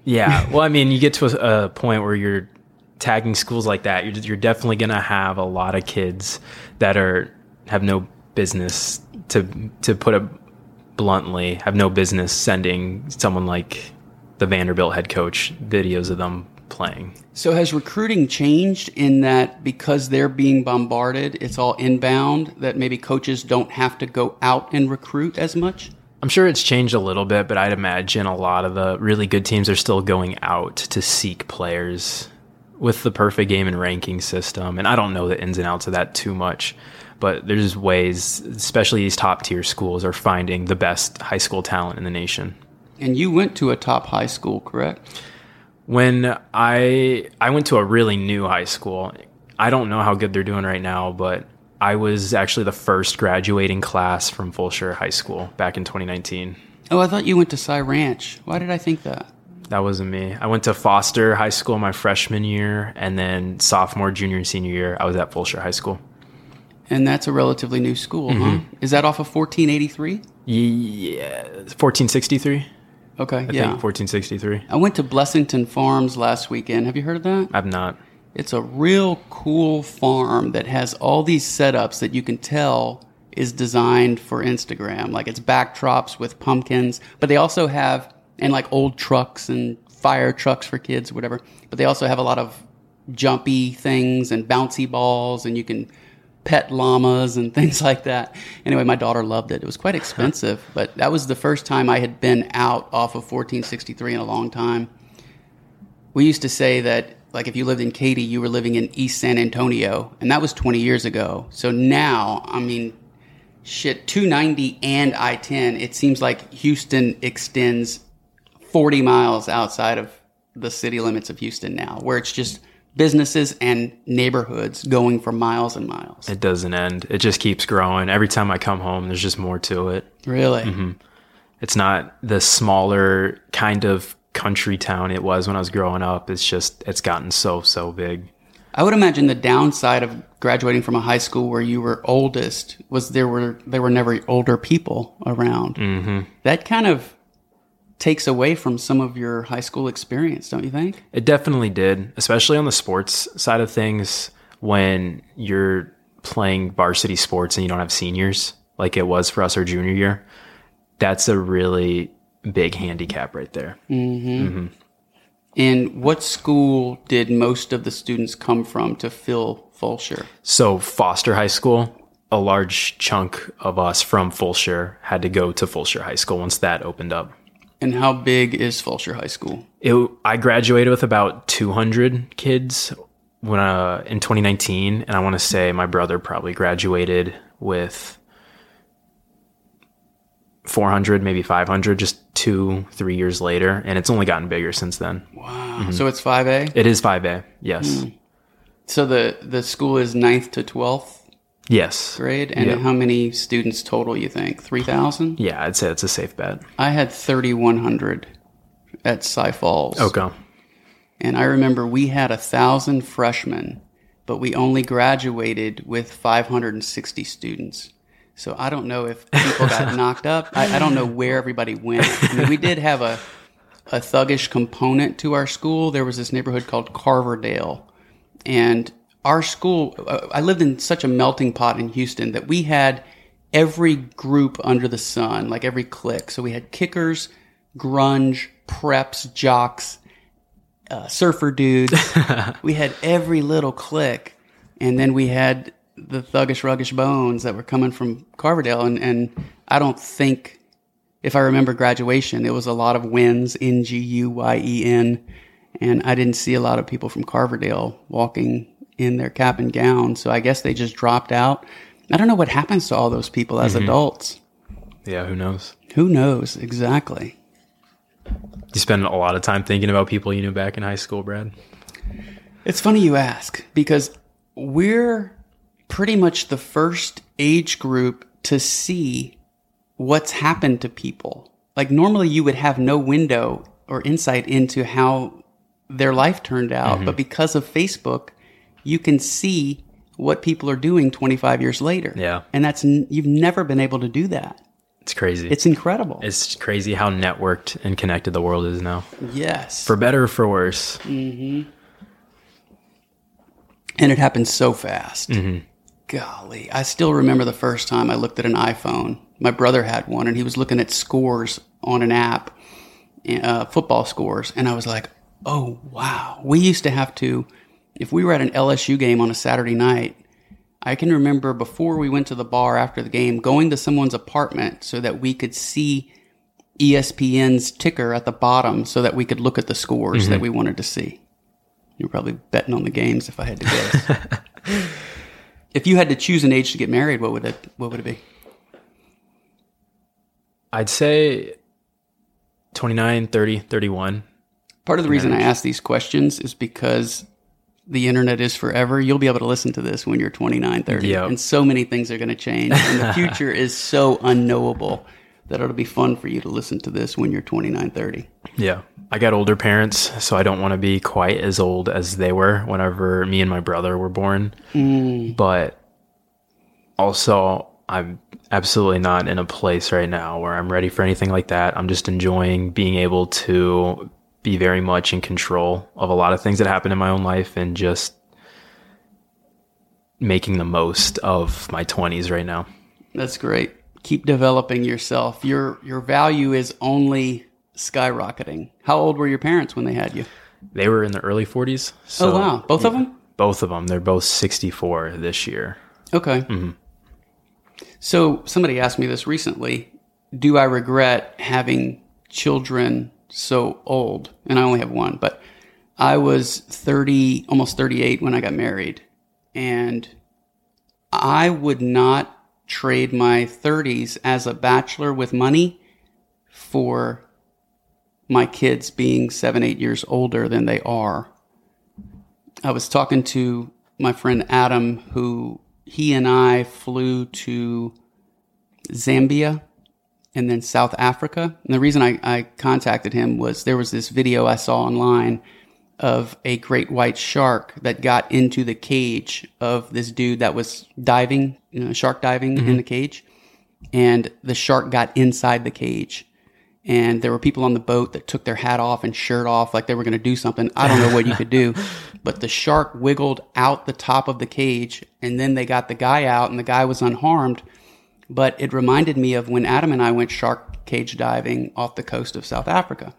Yeah. [laughs] Well, I mean, you get to a, a point where you're tagging schools like that. You're, you're definitely going to have a lot of kids that are have no business to to put it bluntly have no business sending someone like the Vanderbilt head coach videos of them playing. So has recruiting changed in that because they're being bombarded, it's all inbound, that maybe coaches don't have to go out and recruit as much? I'm sure it's changed a little bit, but I'd imagine a lot of the really good teams are still going out to seek players with the perfect game and ranking system. And I don't know the ins and outs of that too much, but there's ways, especially these top tier schools, are finding the best high school talent in the nation. And you went to a top high school, correct? When I I went to a really new high school, I don't know how good they're doing right now, but I was actually the first graduating class from Fulshear High School back in 2019. Oh, I thought you went to Cy Ranch. Why did I think that? that wasn't me. I went to Foster High School my freshman year, and then sophomore, junior, and senior year, I was at Fulshear High School. And that's a relatively new school, huh? Mm-hmm. Is that off of 1483? Yeah, 1463. Okay, I yeah. think 1463. I went to Blessington Farms last weekend. Have you heard of that? I've not. It's a real cool farm that has all these setups that you can tell is designed for Instagram. Like it's backdrops with pumpkins, but they also have and like old trucks and fire trucks for kids, whatever. But they also have a lot of jumpy things and bouncy balls, and you can pet llamas and [laughs] things like that. Anyway, my daughter loved it. It was quite [laughs] expensive, but that was the first time I had been out off of 1463 in a long time. We used to say that like if you lived in Katy, you were living in East San Antonio, and that was 20 years ago. So now, I mean, shit, 290 and I-10, it seems like Houston extends 40 miles outside of the city limits of Houston now, where it's just businesses and neighborhoods going for miles and miles. It doesn't end. It just keeps growing. Every time I come home, there's just more to it. Really? It's not the smaller kind of country town it was when I was growing up. It's just, it's gotten so, so big. I would imagine the downside of graduating from a high school where you were oldest was there were there were never older people around. Mm-hmm. That kind of takes away from some of your high school experience, don't you think? It definitely did, especially on the sports side of things when you're playing varsity sports and you don't have seniors like it was for us our junior year. That's a really big handicap right there. Mm-hmm. Mm-hmm. And what school did most of the students come from to fill Fulshear? So Foster High School, a large chunk of us from Fulshear had to go to Fulshear High School once that opened up. And how big is Fulshear High School? It, I graduated with about 200 kids when uh, in 2019, and I want to say my brother probably graduated with 400, maybe 500, just two, three years later, and it's only gotten bigger since then. Wow. So it's 5A? It is 5A, yes, So the, the school is 9th to 12th yes, grade? And how many students total, you think? 3,000? yeah. I'd say it's a safe bet. I had 3,100 at Cy Falls. Okay, And I remember we had a thousand freshmen, but we only graduated with 560 students. So I don't know if people got [laughs] knocked up. I, I don't know where everybody went. I mean, we did have a, a thuggish component to our school. There was this neighborhood called Carverdale. And our school, uh, I lived in such a melting pot in Houston that we had every group under the sun, like every clique. So we had kickers, grunge, preps, jocks, uh, surfer dudes. [laughs] we had every little clique, and then we had the thuggish, ruggish bones that were coming from Carverdale. And, and I don't think, if I remember graduation, it was a lot of Nguyens, N G U Y E N, and I didn't see a lot of people from Carverdale walking in their cap and gown. So I guess they just dropped out. I don't know what happens to all those people as mm-hmm. adults. yeah. Who knows? Who knows exactly? You spend a lot of time thinking about people you knew back in high school, Brad. It's funny you ask because we're pretty much the first age group to see what's happened to people. Like normally you would have no window or insight into how their life turned out, mm-hmm. but because of Facebook, you can see what people are doing 25 years later. Yeah. And that's you've never been able to do that. It's crazy. It's incredible. It's crazy how networked and connected the world is now, yes. for better or for worse. and it happened so fast. Golly, I still remember the first time I looked at an iPhone. My brother had one, and he was looking at scores on an app, uh, football scores, and I was like, "Oh wow!" We used to have to, if we were at an LSU game on a Saturday night. I can remember before we went to the bar after the game, going to someone's apartment so that we could see ESPN's ticker at the bottom, so that we could look at the scores that mm-hmm. we wanted to see. You're probably betting on the games if I had to guess. [laughs] if you had to choose an age to get married, what would it what would it be? I'd say 29, 30, 31. Part of the reason I ask these questions is because the internet is forever. You'll be able to listen to this when you're 29, 30. Yep. And so many things are going to change. And the future is so unknowable. that it'll be fun for you to listen to this when you're 29, 30. Yeah. I got older parents, so I don't want to be quite as old as they were whenever me and my brother were born. Mm. But also, I'm absolutely not in a place right now where I'm ready for anything like that. I'm just enjoying being able to be very much in control of a lot of things that happen in my own life and just making the most of my 20s right now. That's great. Keep developing yourself. Your your value is only skyrocketing. How old were your parents when they had you? They were in the early 40s. So oh wow, both of them? Both of them. They're both 64 this year. Okay. Mm-hmm. So somebody asked me this recently. Do I regret having children so old? And I only have one, but I was 30, almost 38 when I got married. And I would not trade my 30s as a bachelor with money for my kids being seven, eight years older than they are. I was talking to my friend Adam, who he and I flew to Zambia and then South Africa. And the reason I, I contacted him was there was this video I saw online of a great white shark that got into the cage of this dude that was diving, you know, shark diving in mm-hmm. the cage. And the shark got inside the cage. And there were people on the boat that took their hat off and shirt off like they were going to do something. I don't know what you could do. [laughs] But the shark wiggled out the top of the cage. And then they got the guy out, and the guy was unharmed. But it reminded me of when Adam and I went shark cage diving off the coast of South Africa.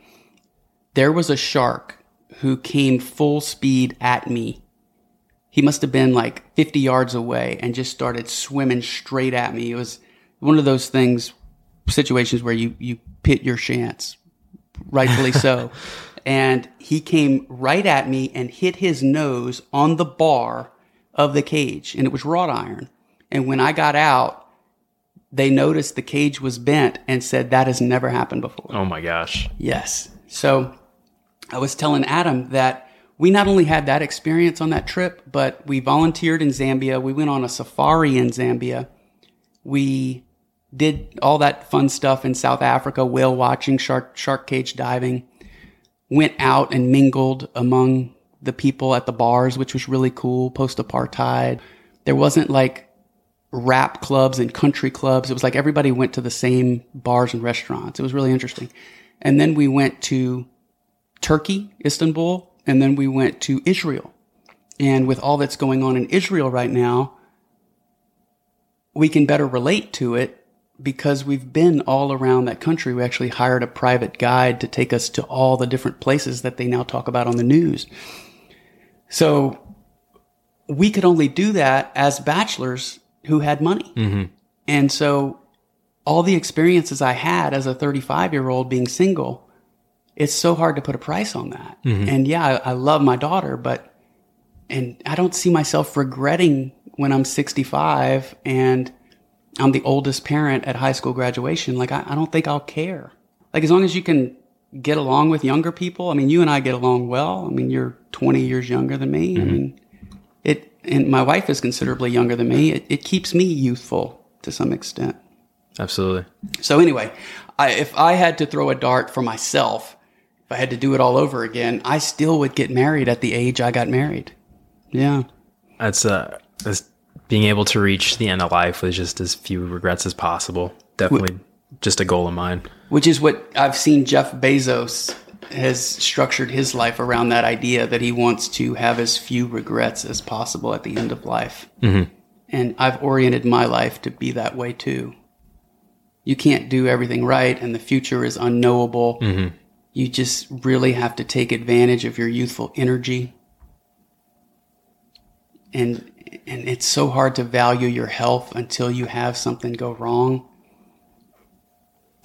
There was a shark who came full speed at me. He must have been like 50 yards away and just started swimming straight at me. It was one of those things, situations where you, you pit your chance, rightfully so. [laughs] and he came right at me and hit his nose on the bar of the cage, and it was wrought iron. And when I got out, they noticed the cage was bent and said that has never happened before. Oh my gosh. Yes. So I was telling Adam that we not only had that experience on that trip, but we volunteered in Zambia. We went on a safari in Zambia. We did all that fun stuff in South Africa, whale watching, shark shark cage diving. Went out and mingled among the people at the bars, which was really cool. Post apartheid. There wasn't like rap clubs and country clubs. It was like everybody went to the same bars and restaurants. It was really interesting. And then we went to Turkey, Istanbul, and then we went to Israel. And with all that's going on in Israel right now, we can better relate to it because we've been all around that country. We actually hired a private guide to take us to all the different places that they now talk about on the news. So we could only do that as bachelors who had money. Mm-hmm. And so all the experiences I had as a 35 year old being single, it's so hard to put a price on that. Mm-hmm. And yeah, I, I love my daughter, but, and I don't see myself regretting when I'm 65 and I'm the oldest parent at high school graduation. Like, I, I don't think I'll care. Like, as long as you can get along with younger people, I mean, you and I get along well. I mean, you're 20 years younger than me. I mm-hmm. mean, and my wife is considerably younger than me. It, it keeps me youthful to some extent. Absolutely. So anyway, I, if I had to throw a dart for myself, if I had to do it all over again, I still would get married at the age I got married. Yeah. That's uh that's being able to reach the end of life with just as few regrets as possible. Definitely just a goal of mine. Which is what I've seen Jeff Bezos has structured his life around that idea that he wants to have as few regrets as possible at the end of life. Mm-hmm. And I've oriented my life to be that way too. You can't do everything right, and the future is unknowable. Mm-hmm. You just really have to take advantage of your youthful energy. And and it's so hard to value your health until you have something go wrong.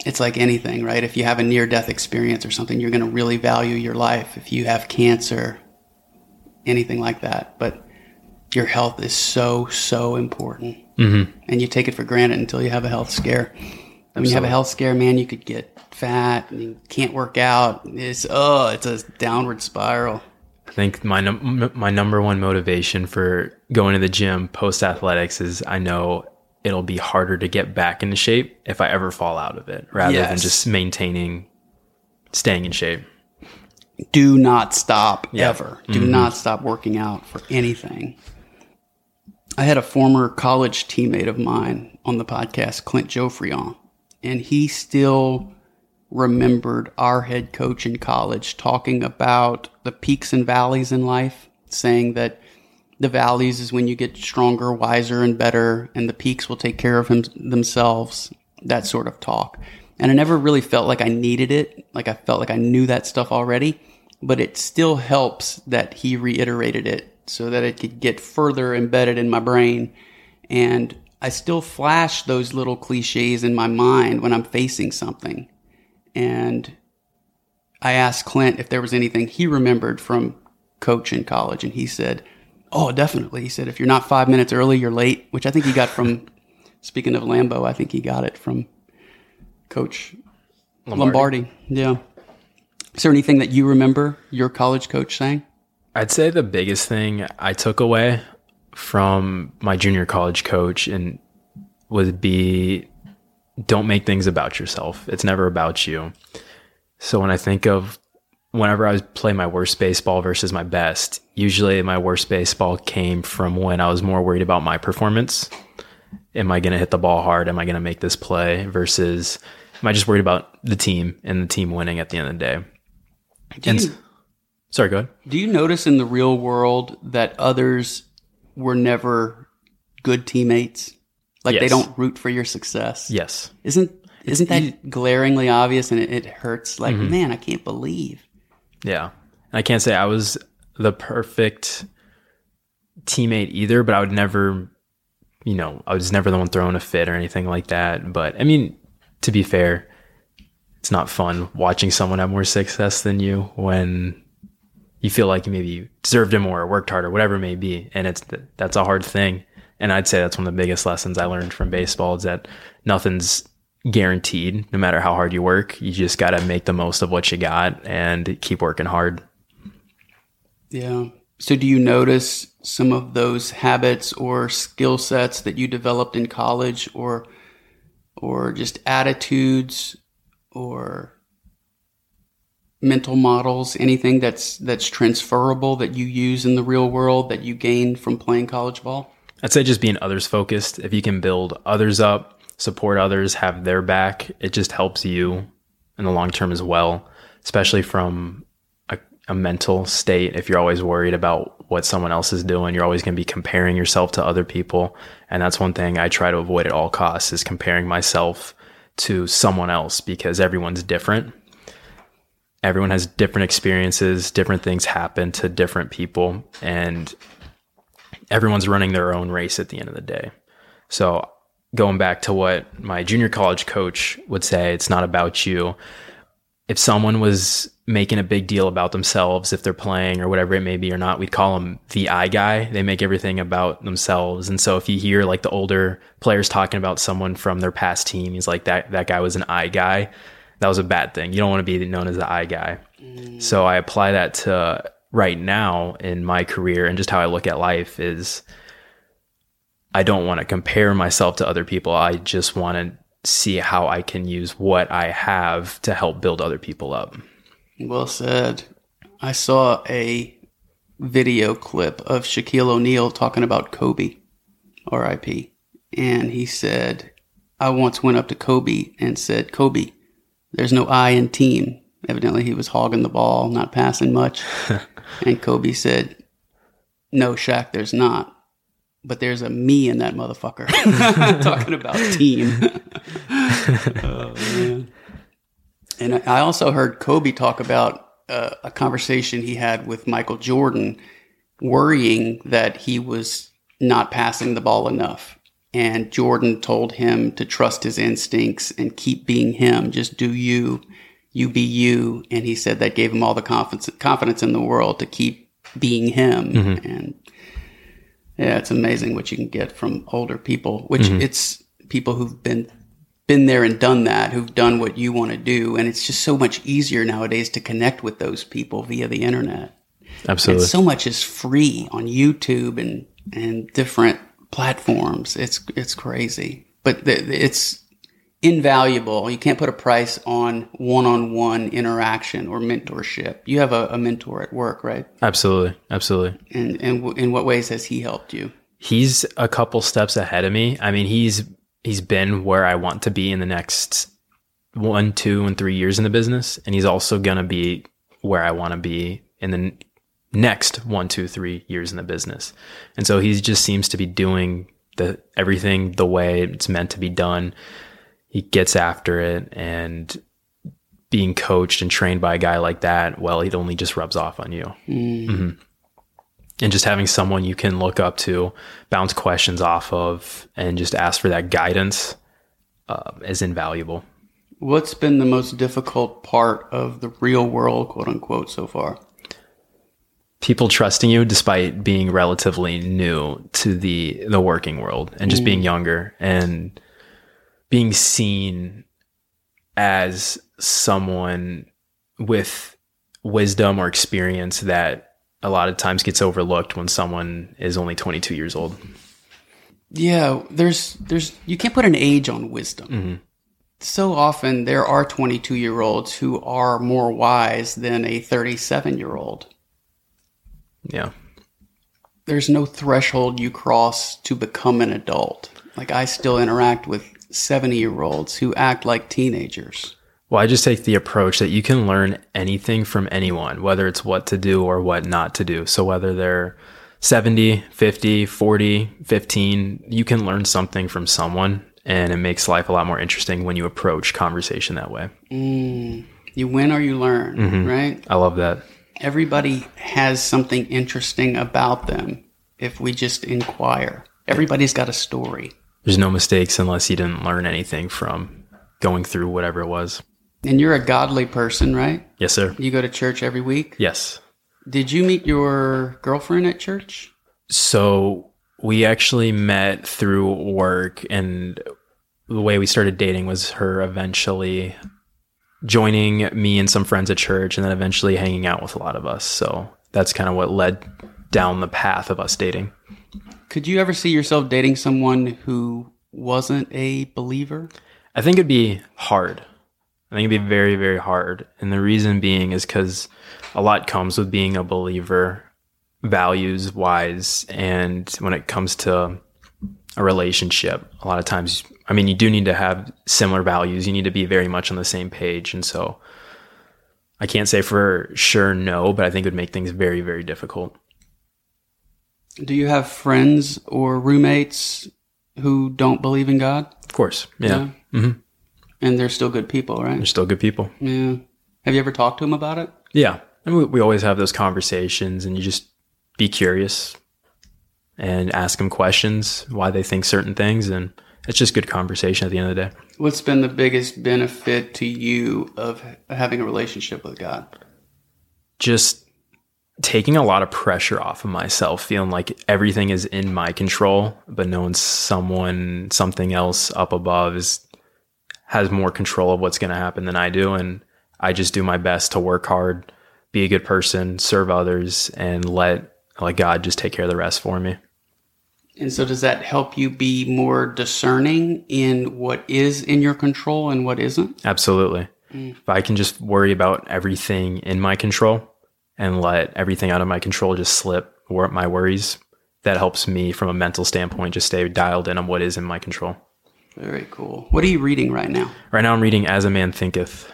It's like anything, right? If you have a near death experience or something, you're going to really value your life. If you have cancer, anything like that. But your health is so, so important. Mm-hmm. And you take it for granted until you have a health scare. When you have a health scare, man, you could get fat and you can't work out. It's, oh, it's a downward spiral. I think my num- my number one motivation for going to the gym post athletics is I know it'll be harder to get back into shape if I ever fall out of it rather than just maintaining staying in shape. do not stop Yeah. ever. Do mm-hmm. not stop working out for anything. I had a former college teammate of mine on the podcast, Clint Joffrion, and he still remembered our head coach in college talking about the peaks and valleys in life, saying that the valleys is when you get stronger, wiser, and better, and the peaks will take care of him, themselves. That sort of talk. And I never really felt like I needed it. Like I felt like I knew that stuff already, but it still helps that he reiterated it so that it could get further embedded in my brain. And I still flash those little cliches in my mind when I'm facing something. And I asked Clint if there was anything he remembered from coach in college, and he said, "Oh, definitely." He said, "If you're not five minutes early, you're late," which I think he got from. [laughs] speaking of Lambo, I think he got it from Coach Lombardi. Yeah. Is there anything that you remember your college coach saying? I'd say the biggest thing I took away from my junior college coach and would be don't make things about yourself. It's never about you. So when I think of whenever I was play my worst baseball versus my best, usually my worst baseball came from when I was more worried about my performance. Am I going to hit the ball hard? Am I going to make this play versus am I just worried about the team and the team winning at the end of the day? Do And you, sorry, go ahead. do you notice in the real world that others were never good teammates? Like they don't root for your success? Yes. Isn't isn't that glaringly obvious and it, it hurts? Like, mm-hmm. man, I can't believe. Yeah. I can't say I was the perfect teammate either, but I would never, you know, I was never the one throwing a fit or anything like that. But I mean, to be fair, it's not fun watching someone have more success than you when you feel like you maybe you deserved it more or worked harder, whatever it may be. And it's, that's a hard thing. And I'd say that's one of the biggest lessons I learned from baseball is that nothing's guaranteed no matter how hard you work. You just got to make the most of what you got and keep working hard. Yeah. So, do you notice some of those habits or skill sets that you developed in college, or or just attitudes, or mental models, anything that's that's transferable that you use in the real world that you gained from playing college ball? I'd say just being others focused. If you can build others up, support others, have their back, it just helps you in the long term as well, especially from a, a mental state. If you're always worried about what someone else is doing, you're always going to be comparing yourself to other people. And that's one thing I try to avoid at all costs is comparing myself to someone else because everyone's different. Everyone has different experiences, different things happen to different people. And everyone's running their own race at the end of the day. So going back to what my junior college coach would say, it's not about you. If someone was making a big deal about themselves, if they're playing or whatever it may be or not, we'd call them the I guy. They make everything about themselves. And so if you hear like the older players talking about someone from their past team, he's like that that guy was an I guy. That was a bad thing. You don't want to be known as the I guy. Mm. So I apply that to right now in my career and just how I look at life is I don't want to compare myself to other people. I just want to see how I can use what I have to help build other people up. Well said. I saw a video clip of Shaquille O'Neal talking about Kobe, RIP. And he said, I once went up to Kobe and said, Kobe, there's no I in team. Evidently, he was hogging the ball, not passing much. [laughs] and Kobe said, No, Shaq, there's not. But there's a me in that motherfucker. [laughs] talking about team. [laughs] oh, man. And I also heard Kobe talk about uh, a conversation he had with Michael Jordan, worrying that he was not passing the ball enough. And Jordan told him to trust his instincts and keep being him. Just do you, you be you. And he said that gave him all the confidence, confidence in the world to keep being him. And yeah, it's amazing what you can get from older people, which mm-hmm. it's people who've been been there and done that, who've done what you want to do, and it's just so much easier nowadays to connect with those people via the internet. Absolutely. And so much is free on YouTube and and different platforms. It's it's crazy, but th- it's invaluable. You can't put a price on one-on-one interaction or mentorship. You have a, a mentor at work, right? Absolutely, absolutely. And and w- in what ways has he helped you? He's a couple steps ahead of me. I mean, he's he's been where I want to be in the next one, two, and three years in the business, and he's also gonna be where I want to be in the next one, two, three years in the business. And so he just seems to be doing the everything the way it's meant to be done. He gets after it and being coached and trained by a guy like that, well, it only just rubs off on you. Mm-hmm. And just having someone you can look up to, bounce questions off of, and just ask for that guidance uh, is invaluable. What's been the most difficult part of the real world, quote unquote, so far? people trusting you despite being relatively new to the the working world and just mm. being younger and being seen as someone with wisdom or experience that a lot of times gets overlooked when someone is only 22 years old. Yeah, there's there's you can't put an age on wisdom. Mm-hmm. So often there are 22 year olds who are more wise than a 37 year old. Yeah. There's no threshold you cross to become an adult. Like I still interact with 70 year olds who act like teenagers. Well, I just take the approach that you can learn anything from anyone, whether it's what to do or what not to do. So whether they're 70, 50, 40, 15, you can learn something from someone and it makes life a lot more interesting when you approach conversation that way. Mm, you win or you learn, mm-hmm. right? I love that everybody has something interesting about them if we just inquire. Everybody's got a story. There's no mistakes unless you didn't learn anything from going through whatever it was. And you're a godly person, right? Yes, sir. You go to church every week? Yes. Did you meet your girlfriend at church? So we actually met through work, and the way we started dating was her eventually joining me and some friends at church and then eventually hanging out with a lot of us. So that's kind of what led down the path of us dating. Could you ever see yourself dating someone who wasn't a believer? I think it'd be hard. I think it'd be very, very hard. And the reason being is because a lot comes with being a believer, values wise. And when it comes to a relationship, a lot of times I mean, you do need to have similar values. You need to be very much on the same page. And so I can't say for sure no, but I think it would make things very, very difficult. Do you have friends or roommates who don't believe in God? Of course. Yeah. yeah. Mm-hmm. And they're still good people, right? They're still good people. Yeah. Have you ever talked to them about it? Yeah. And we, we always have those conversations and you just be curious and ask them questions, why they think certain things. And it's just good conversation at the end of the day. What's been the biggest benefit to you of having a relationship with God? Just taking a lot of pressure off of myself, feeling like everything is in my control, but knowing someone, something else up above is has more control of what's going to happen than I do, and I just do my best to work hard, be a good person, serve others, and let like God just take care of the rest for me. And so, does that help you be more discerning in what is in your control and what isn't? Absolutely. Mm. If I can just worry about everything in my control and let everything out of my control just slip my worries, that helps me from a mental standpoint just stay dialed in on what is in my control. Very cool. What are you reading right now? Right now, I'm reading As a Man Thinketh.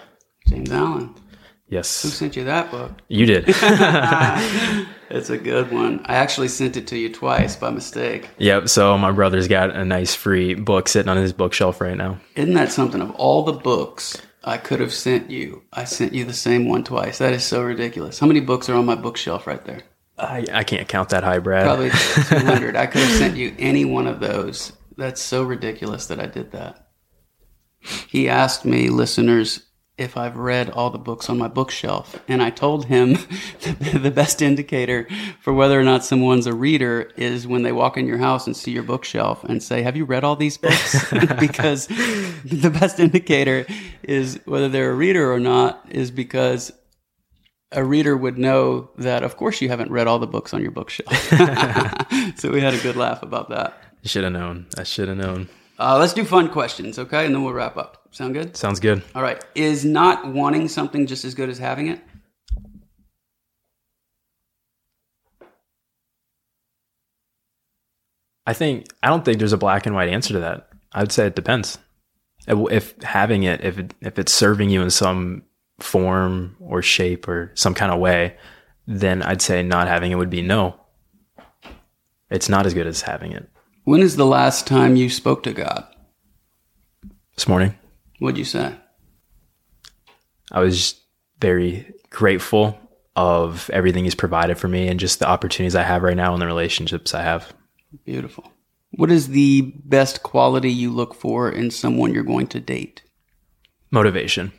James Allen. Yes. Who sent you that book? You did. [laughs] [laughs] it's a good one. I actually sent it to you twice by mistake. Yep. So my brother's got a nice free book sitting on his bookshelf right now. Isn't that something? Of all the books I could have sent you, I sent you the same one twice. That is so ridiculous. How many books are on my bookshelf right there? I, I can't count that high, Brad. Probably [laughs] 200. I could have sent you any one of those. That's so ridiculous that I did that. He asked me, listeners, if I've read all the books on my bookshelf. And I told him [laughs] the best indicator for whether or not someone's a reader is when they walk in your house and see your bookshelf and say, Have you read all these books? [laughs] [laughs] because the best indicator is whether they're a reader or not is because a reader would know that, of course, you haven't read all the books on your bookshelf. so we had a good laugh about that. Should have known. I should have known. Uh, let's do fun questions, okay? And then we'll wrap up. Sound good? Sounds good. All right. Is not wanting something just as good as having it? I think I don't think there's a black and white answer to that. I would say it depends. If, if having it, if it, if it's serving you in some form or shape or some kind of way, then I'd say not having it would be no. It's not as good as having it. When is the last time you spoke to God? This morning, What'd you say? I was very grateful of everything He's provided for me and just the opportunities I have right now and the relationships I have. Beautiful. What is the best quality you look for in someone you're going to date? motivation.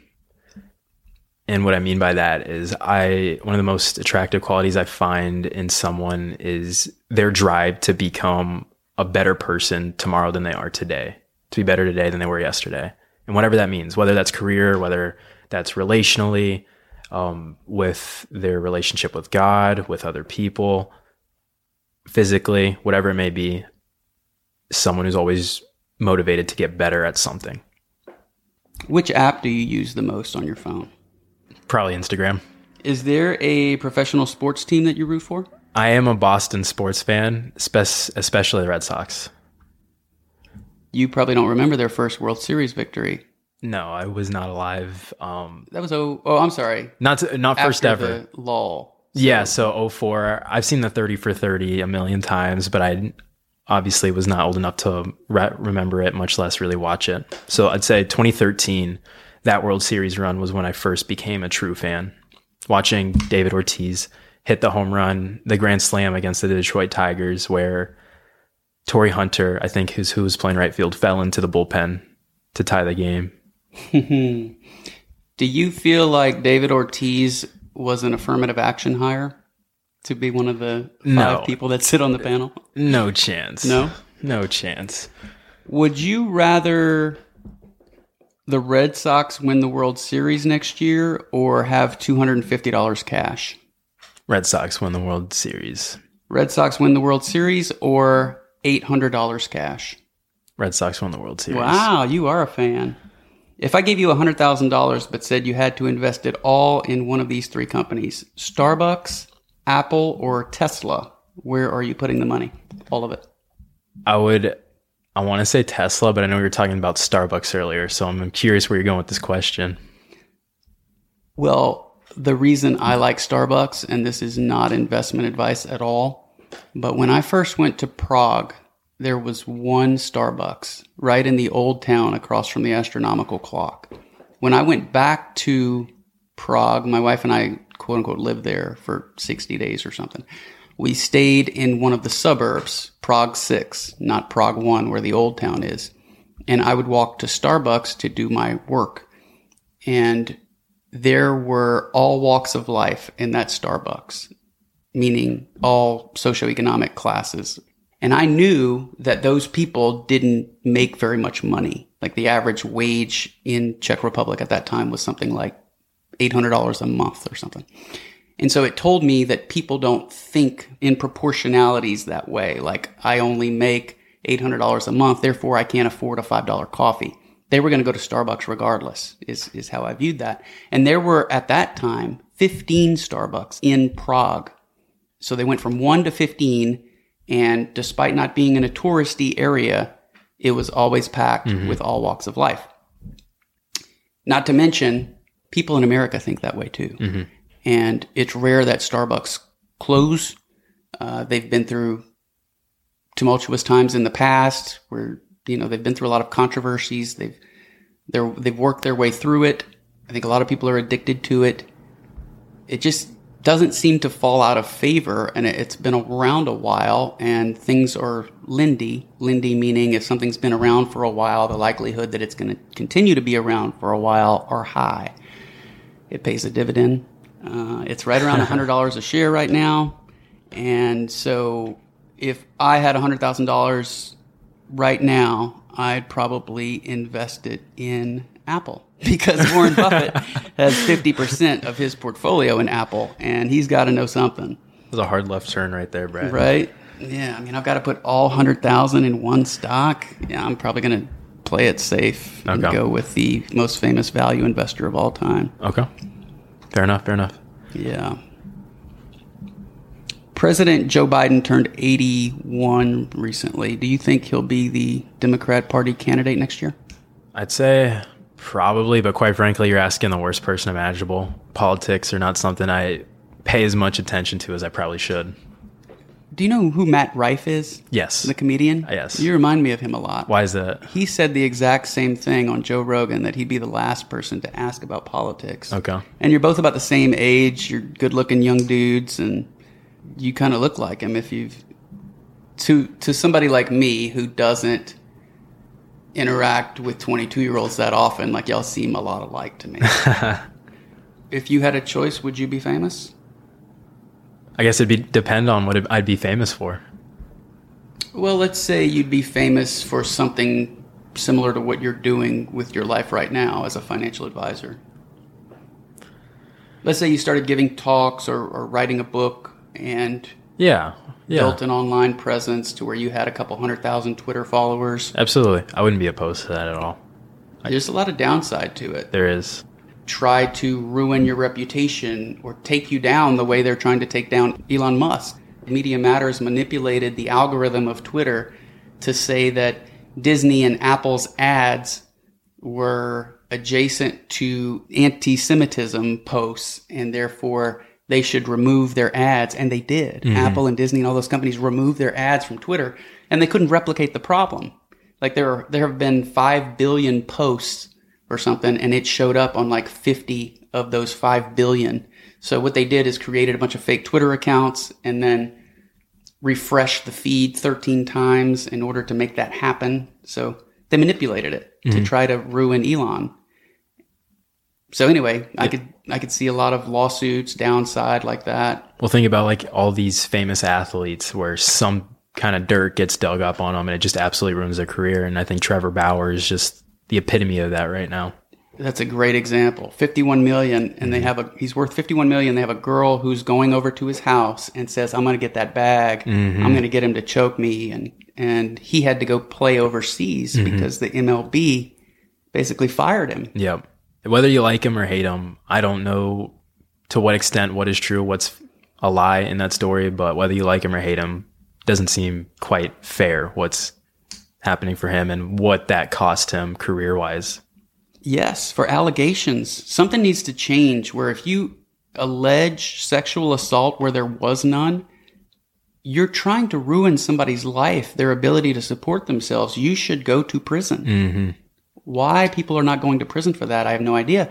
And what I mean by that is I one of the most attractive qualities I find in someone is their drive to become a better person tomorrow than they are today. To be better today than they were yesterday. And whatever that means, whether that's career, whether that's relationally, um, with their relationship with God, with other people, physically, whatever it may be, someone who's always motivated to get better at something. Which app do you use the most on your phone? Probably Instagram. Is there a professional sports team that you root for? I am a Boston sports fan, especially the Red Sox. You probably don't remember their first World Series victory. No, I was not alive. Um, That was oh oh I'm sorry. not to, not first ever. lull. yeah, so 04. I've seen the 30 for 30 a million times, but I obviously was not old enough to re- remember it, much less really watch it. So I'd say 2013, that World Series run was when I first became a true fan. Watching David Ortiz hit the home run, the grand slam against the Detroit Tigers, where Torii Hunter, I think who's who was playing right field, fell into the bullpen to tie the game. [laughs] Do you feel like David Ortiz was an affirmative action hire to be one of the five No. people that sit on the panel? No chance. No? No chance. Would you rather the Red Sox win the World Series next year or have $250 cash? Red Sox win the World Series. Red Sox win the World Series or $800 cash? Red Sox won the World Series. Wow, you are a fan. If I gave you $100,000 but said you had to invest it all in one of these three companies, Starbucks, Apple, or Tesla, where are you putting the money? All of it. I would. I want to say Tesla, but I know we were talking about Starbucks earlier, so I'm curious where you're going with this question. Well, the reason I like Starbucks, and this is not investment advice at all, but when I first went to Prague, there was one Starbucks right in the old town across from the astronomical clock. When I went back to Prague, my wife and I, quote unquote, lived there for 60 days or something. We stayed in one of the suburbs, Prague 6, not Prague 1, where the old town is. And I would walk to Starbucks to do my work. And there were all walks of life in that Starbucks, meaning all socioeconomic classes. And I knew that those people didn't make very much money. Like the average wage in Czech Republic at that time was something like $800 a month or something. And so it told me that people don't think in proportionalities that way. Like I only make $800 a month, therefore I can't afford a $5 coffee. They were going to go to Starbucks regardless, is, is how I viewed that. And there were at that time 15 Starbucks in Prague. So they went from one to 15. And despite not being in a touristy area, it was always packed with all walks of life. Not to mention, people in America think that way too. And it's rare that Starbucks close. Uh, they've been through tumultuous times in the past where you know they've been through a lot of controversies. They've they're they've worked their way through it. I think a lot of people are addicted to it. It just doesn't seem to fall out of favor, and it, it's been around a while, and things are lindy. Lindy meaning if something's been around for a while, the likelihood that it's going to continue to be around for a while are high. It pays a dividend. Uh, it's right around [laughs] $100 a share right now. And so if I had $100,000 right now, I'd probably invest it in Apple [laughs] because Warren Buffett has 50% of his portfolio in Apple and he's got to know something, It was a hard left turn right there, Brad. right? Yeah, I mean, I've got to put all hundred thousand in one stock. Yeah, I'm probably going to play it safe and Okay. go with the most famous value investor of all time. Okay. Fair enough. Fair enough. Yeah. President Joe Biden turned 81 recently. Do you think he'll be the Democrat Party candidate next year? I'd say probably, but quite frankly, you're asking the worst person imaginable. Politics are not something I pay as much attention to as I probably should. Do you know who Matt Rife is? Yes. The comedian? Yes. You remind me of him a lot. Why is that? He said the exact same thing on Joe Rogan that he'd be the last person to ask about politics. Okay. And you're both about the same age. You're good looking young dudes, and you kind of look like him if you've. To, to somebody like me who doesn't interact with 22 year olds that often, like y'all seem a lot alike to me. [laughs] if you had a choice, would you be famous? I guess it'd be depend on what I'd be famous for. Well, let's say you'd be famous for something similar to what you're doing with your life right now as a financial advisor. Let's say you started giving talks or, or writing a book and Yeah. Yeah. built an online presence to where you had a couple hundred thousand Twitter followers. Absolutely. I wouldn't be opposed to that at all. There's a lot of downside to it. There is. Try to ruin your reputation or take you down the way they're trying to take down Elon Musk. Media Matters manipulated the algorithm of Twitter to say that Disney and Apple's ads were adjacent to anti Semitism posts and therefore they should remove their ads. And they did. Mm-hmm. Apple and Disney and all those companies removed their ads from Twitter and they couldn't replicate the problem. Like there, are, there have been 5 billion posts or something and it showed up on like 50 of those 5 billion. So what they did is created a bunch of fake Twitter accounts and then refreshed the feed 13 times in order to make that happen. So they manipulated it to mm-hmm. try to ruin Elon. So anyway, I could I could see a lot of lawsuits downside like that. Well, think about like all these famous athletes where some kind of dirt gets dug up on them and it just absolutely ruins their career. And I think Trevor Bauer is just the epitome of that right now. That's a great example. 51 million and they mm-hmm. have a he's worth 51 million. They have a girl who's going over to his house and says, "I'm going to get that bag. Mm-hmm. I'm going to get him to choke me." And and he had to go play overseas mm-hmm. because the MLB basically fired him. Yep. Whether you like him or hate him, I don't know to what extent what is true, what's a lie in that story, but whether you like him or hate him doesn't seem quite fair what's happening for him and what that cost him career wise. Yes, for allegations. Something needs to change where if you allege sexual assault where there was none, you're trying to ruin somebody's life, their ability to support themselves. You should go to prison. Mm-hmm. Why people are not going to prison for that, I have no idea.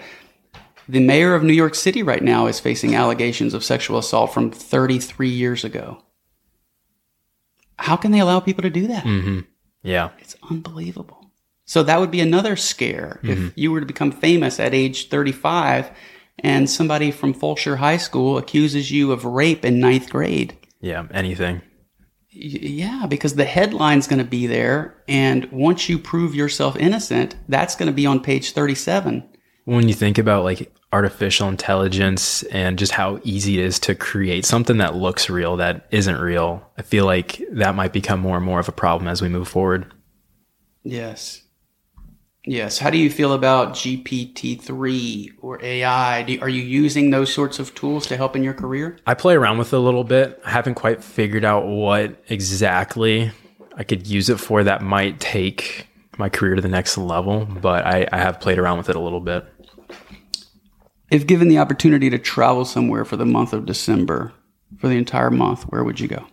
The mayor of New York City right now is facing allegations of sexual assault from 33 years ago. How can they allow people to do that? Mm-hmm. Yeah. It's unbelievable. So that would be another scare if mm-hmm. you were to become famous at age 35 and somebody from Fulshear High School accuses you of rape in ninth grade. Yeah. Anything. Yeah, because the headline's going to be there. And once you prove yourself innocent, that's going to be on page 37. when you think about like artificial intelligence and just how easy it is to create something that looks real that isn't real, I feel like that might become more and more of a problem as we move forward. Yes. Yes. How do you feel about GPT-3 or AI? Do, are you using those sorts of tools to help in your career? I play around with it a little bit. I haven't quite figured out what exactly I could use it for that might take my career to the next level, but I, I have played around with it a little bit. If given the opportunity to travel somewhere for the month of December, for the entire month, where would you go?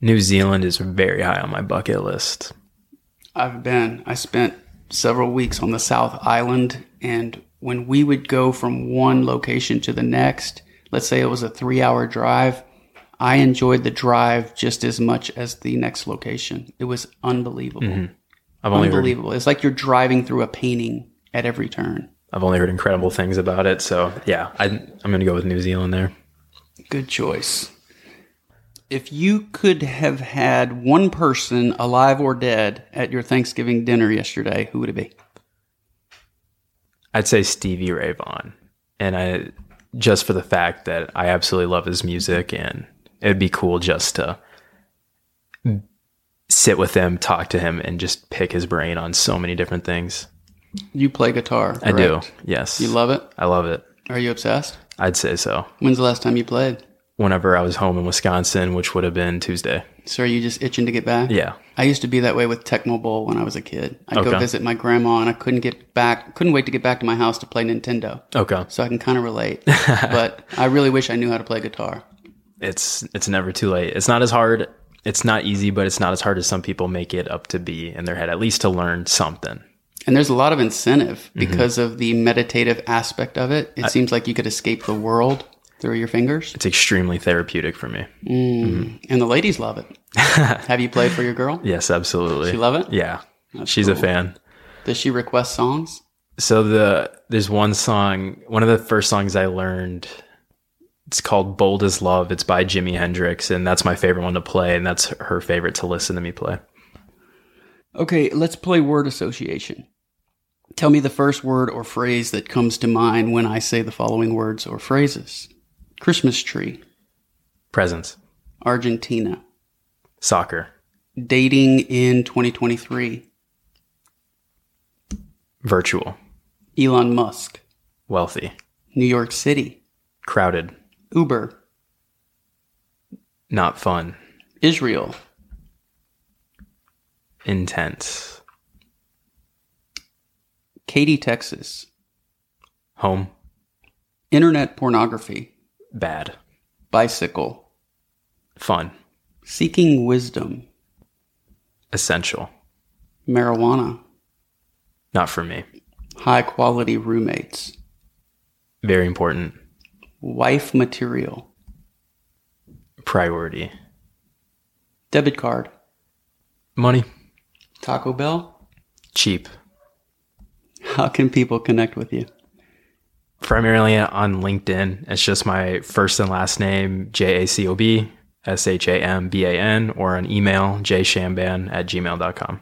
New Zealand is very high on my bucket list. I've been. I spent several weeks on the South Island, and when we would go from one location to the next, let's say it was a three hour drive, I enjoyed the drive just as much as the next location. It was unbelievable. Mm-hmm. I've only heard, Unbelievable. It's like you're driving through a painting at every turn. I've only heard incredible things about it. So yeah, I, I'm going to go with New Zealand there. Good choice. If you could have had one person, alive or dead, at your Thanksgiving dinner yesterday, who would it be? I'd say Stevie Ray Vaughan. And I just for the fact that I absolutely love his music and it'd be cool just to sit with him, talk to him, and just pick his brain on so many different things. You play guitar. I do. Yes. You love it? I love it. Are you obsessed? I'd say so. When's the last time you played? Whenever I was home in Wisconsin, which would have been Tuesday. So are you just itching to get back? Yeah. I used to be that way with Tecmo Bowl when I was a kid. I'd go visit my grandma and I couldn't get back, couldn't wait to get back to my house to play Nintendo. Okay. So I can kind of relate. [laughs] but I really wish I knew how to play guitar. It's it's never too late. It's not as hard. It's not easy, but it's not as hard as some people make it up to be in their head. At least to learn something. And there's a lot of incentive Mm-hmm. because of the meditative aspect of it. It seems like you could escape the world through your fingers. It's extremely therapeutic for me. Mm. Mm-hmm. And the ladies love it. [laughs] Have you played for your girl? Yes, absolutely. She love it? Yeah. She's a fan. Does she request songs? So the there's one song, one of the first songs I learned. It's called "Bold as Love." It's by Jimi Hendrix, and that's my favorite one to play, and that's her favorite to listen to me play. Okay, let's play word association. Tell me the first word or phrase that comes to mind when I say the following words or phrases Christmas tree, Presents, Argentina, soccer, dating in 2023, virtual, Elon Musk, wealthy, New York City, crowded, Uber, not fun, Israel, intense, Katy, Texas, home, internet pornography, bad, bicycle, fun, seeking wisdom, essential, marijuana, not for me, high quality roommates, very important, wife material, priority, debit card, money, Taco Bell. cheap. How can people connect with you? Primarily on LinkedIn. It's just my first and last name, J A C O B S H A M B A N, or an email, jshamban at gmail.com.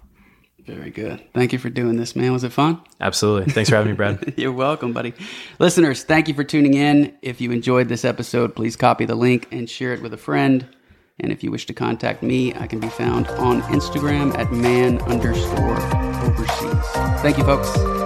Very good. Thank you for doing this, man. Was it fun? Absolutely. Thanks for having me, Brad. [laughs] You're welcome, buddy. Listeners, thank you for tuning in. If you enjoyed this episode, please copy the link and share it with a friend. And if you wish to contact me, I can be found on Instagram at man underscore overseas. Thank you, folks.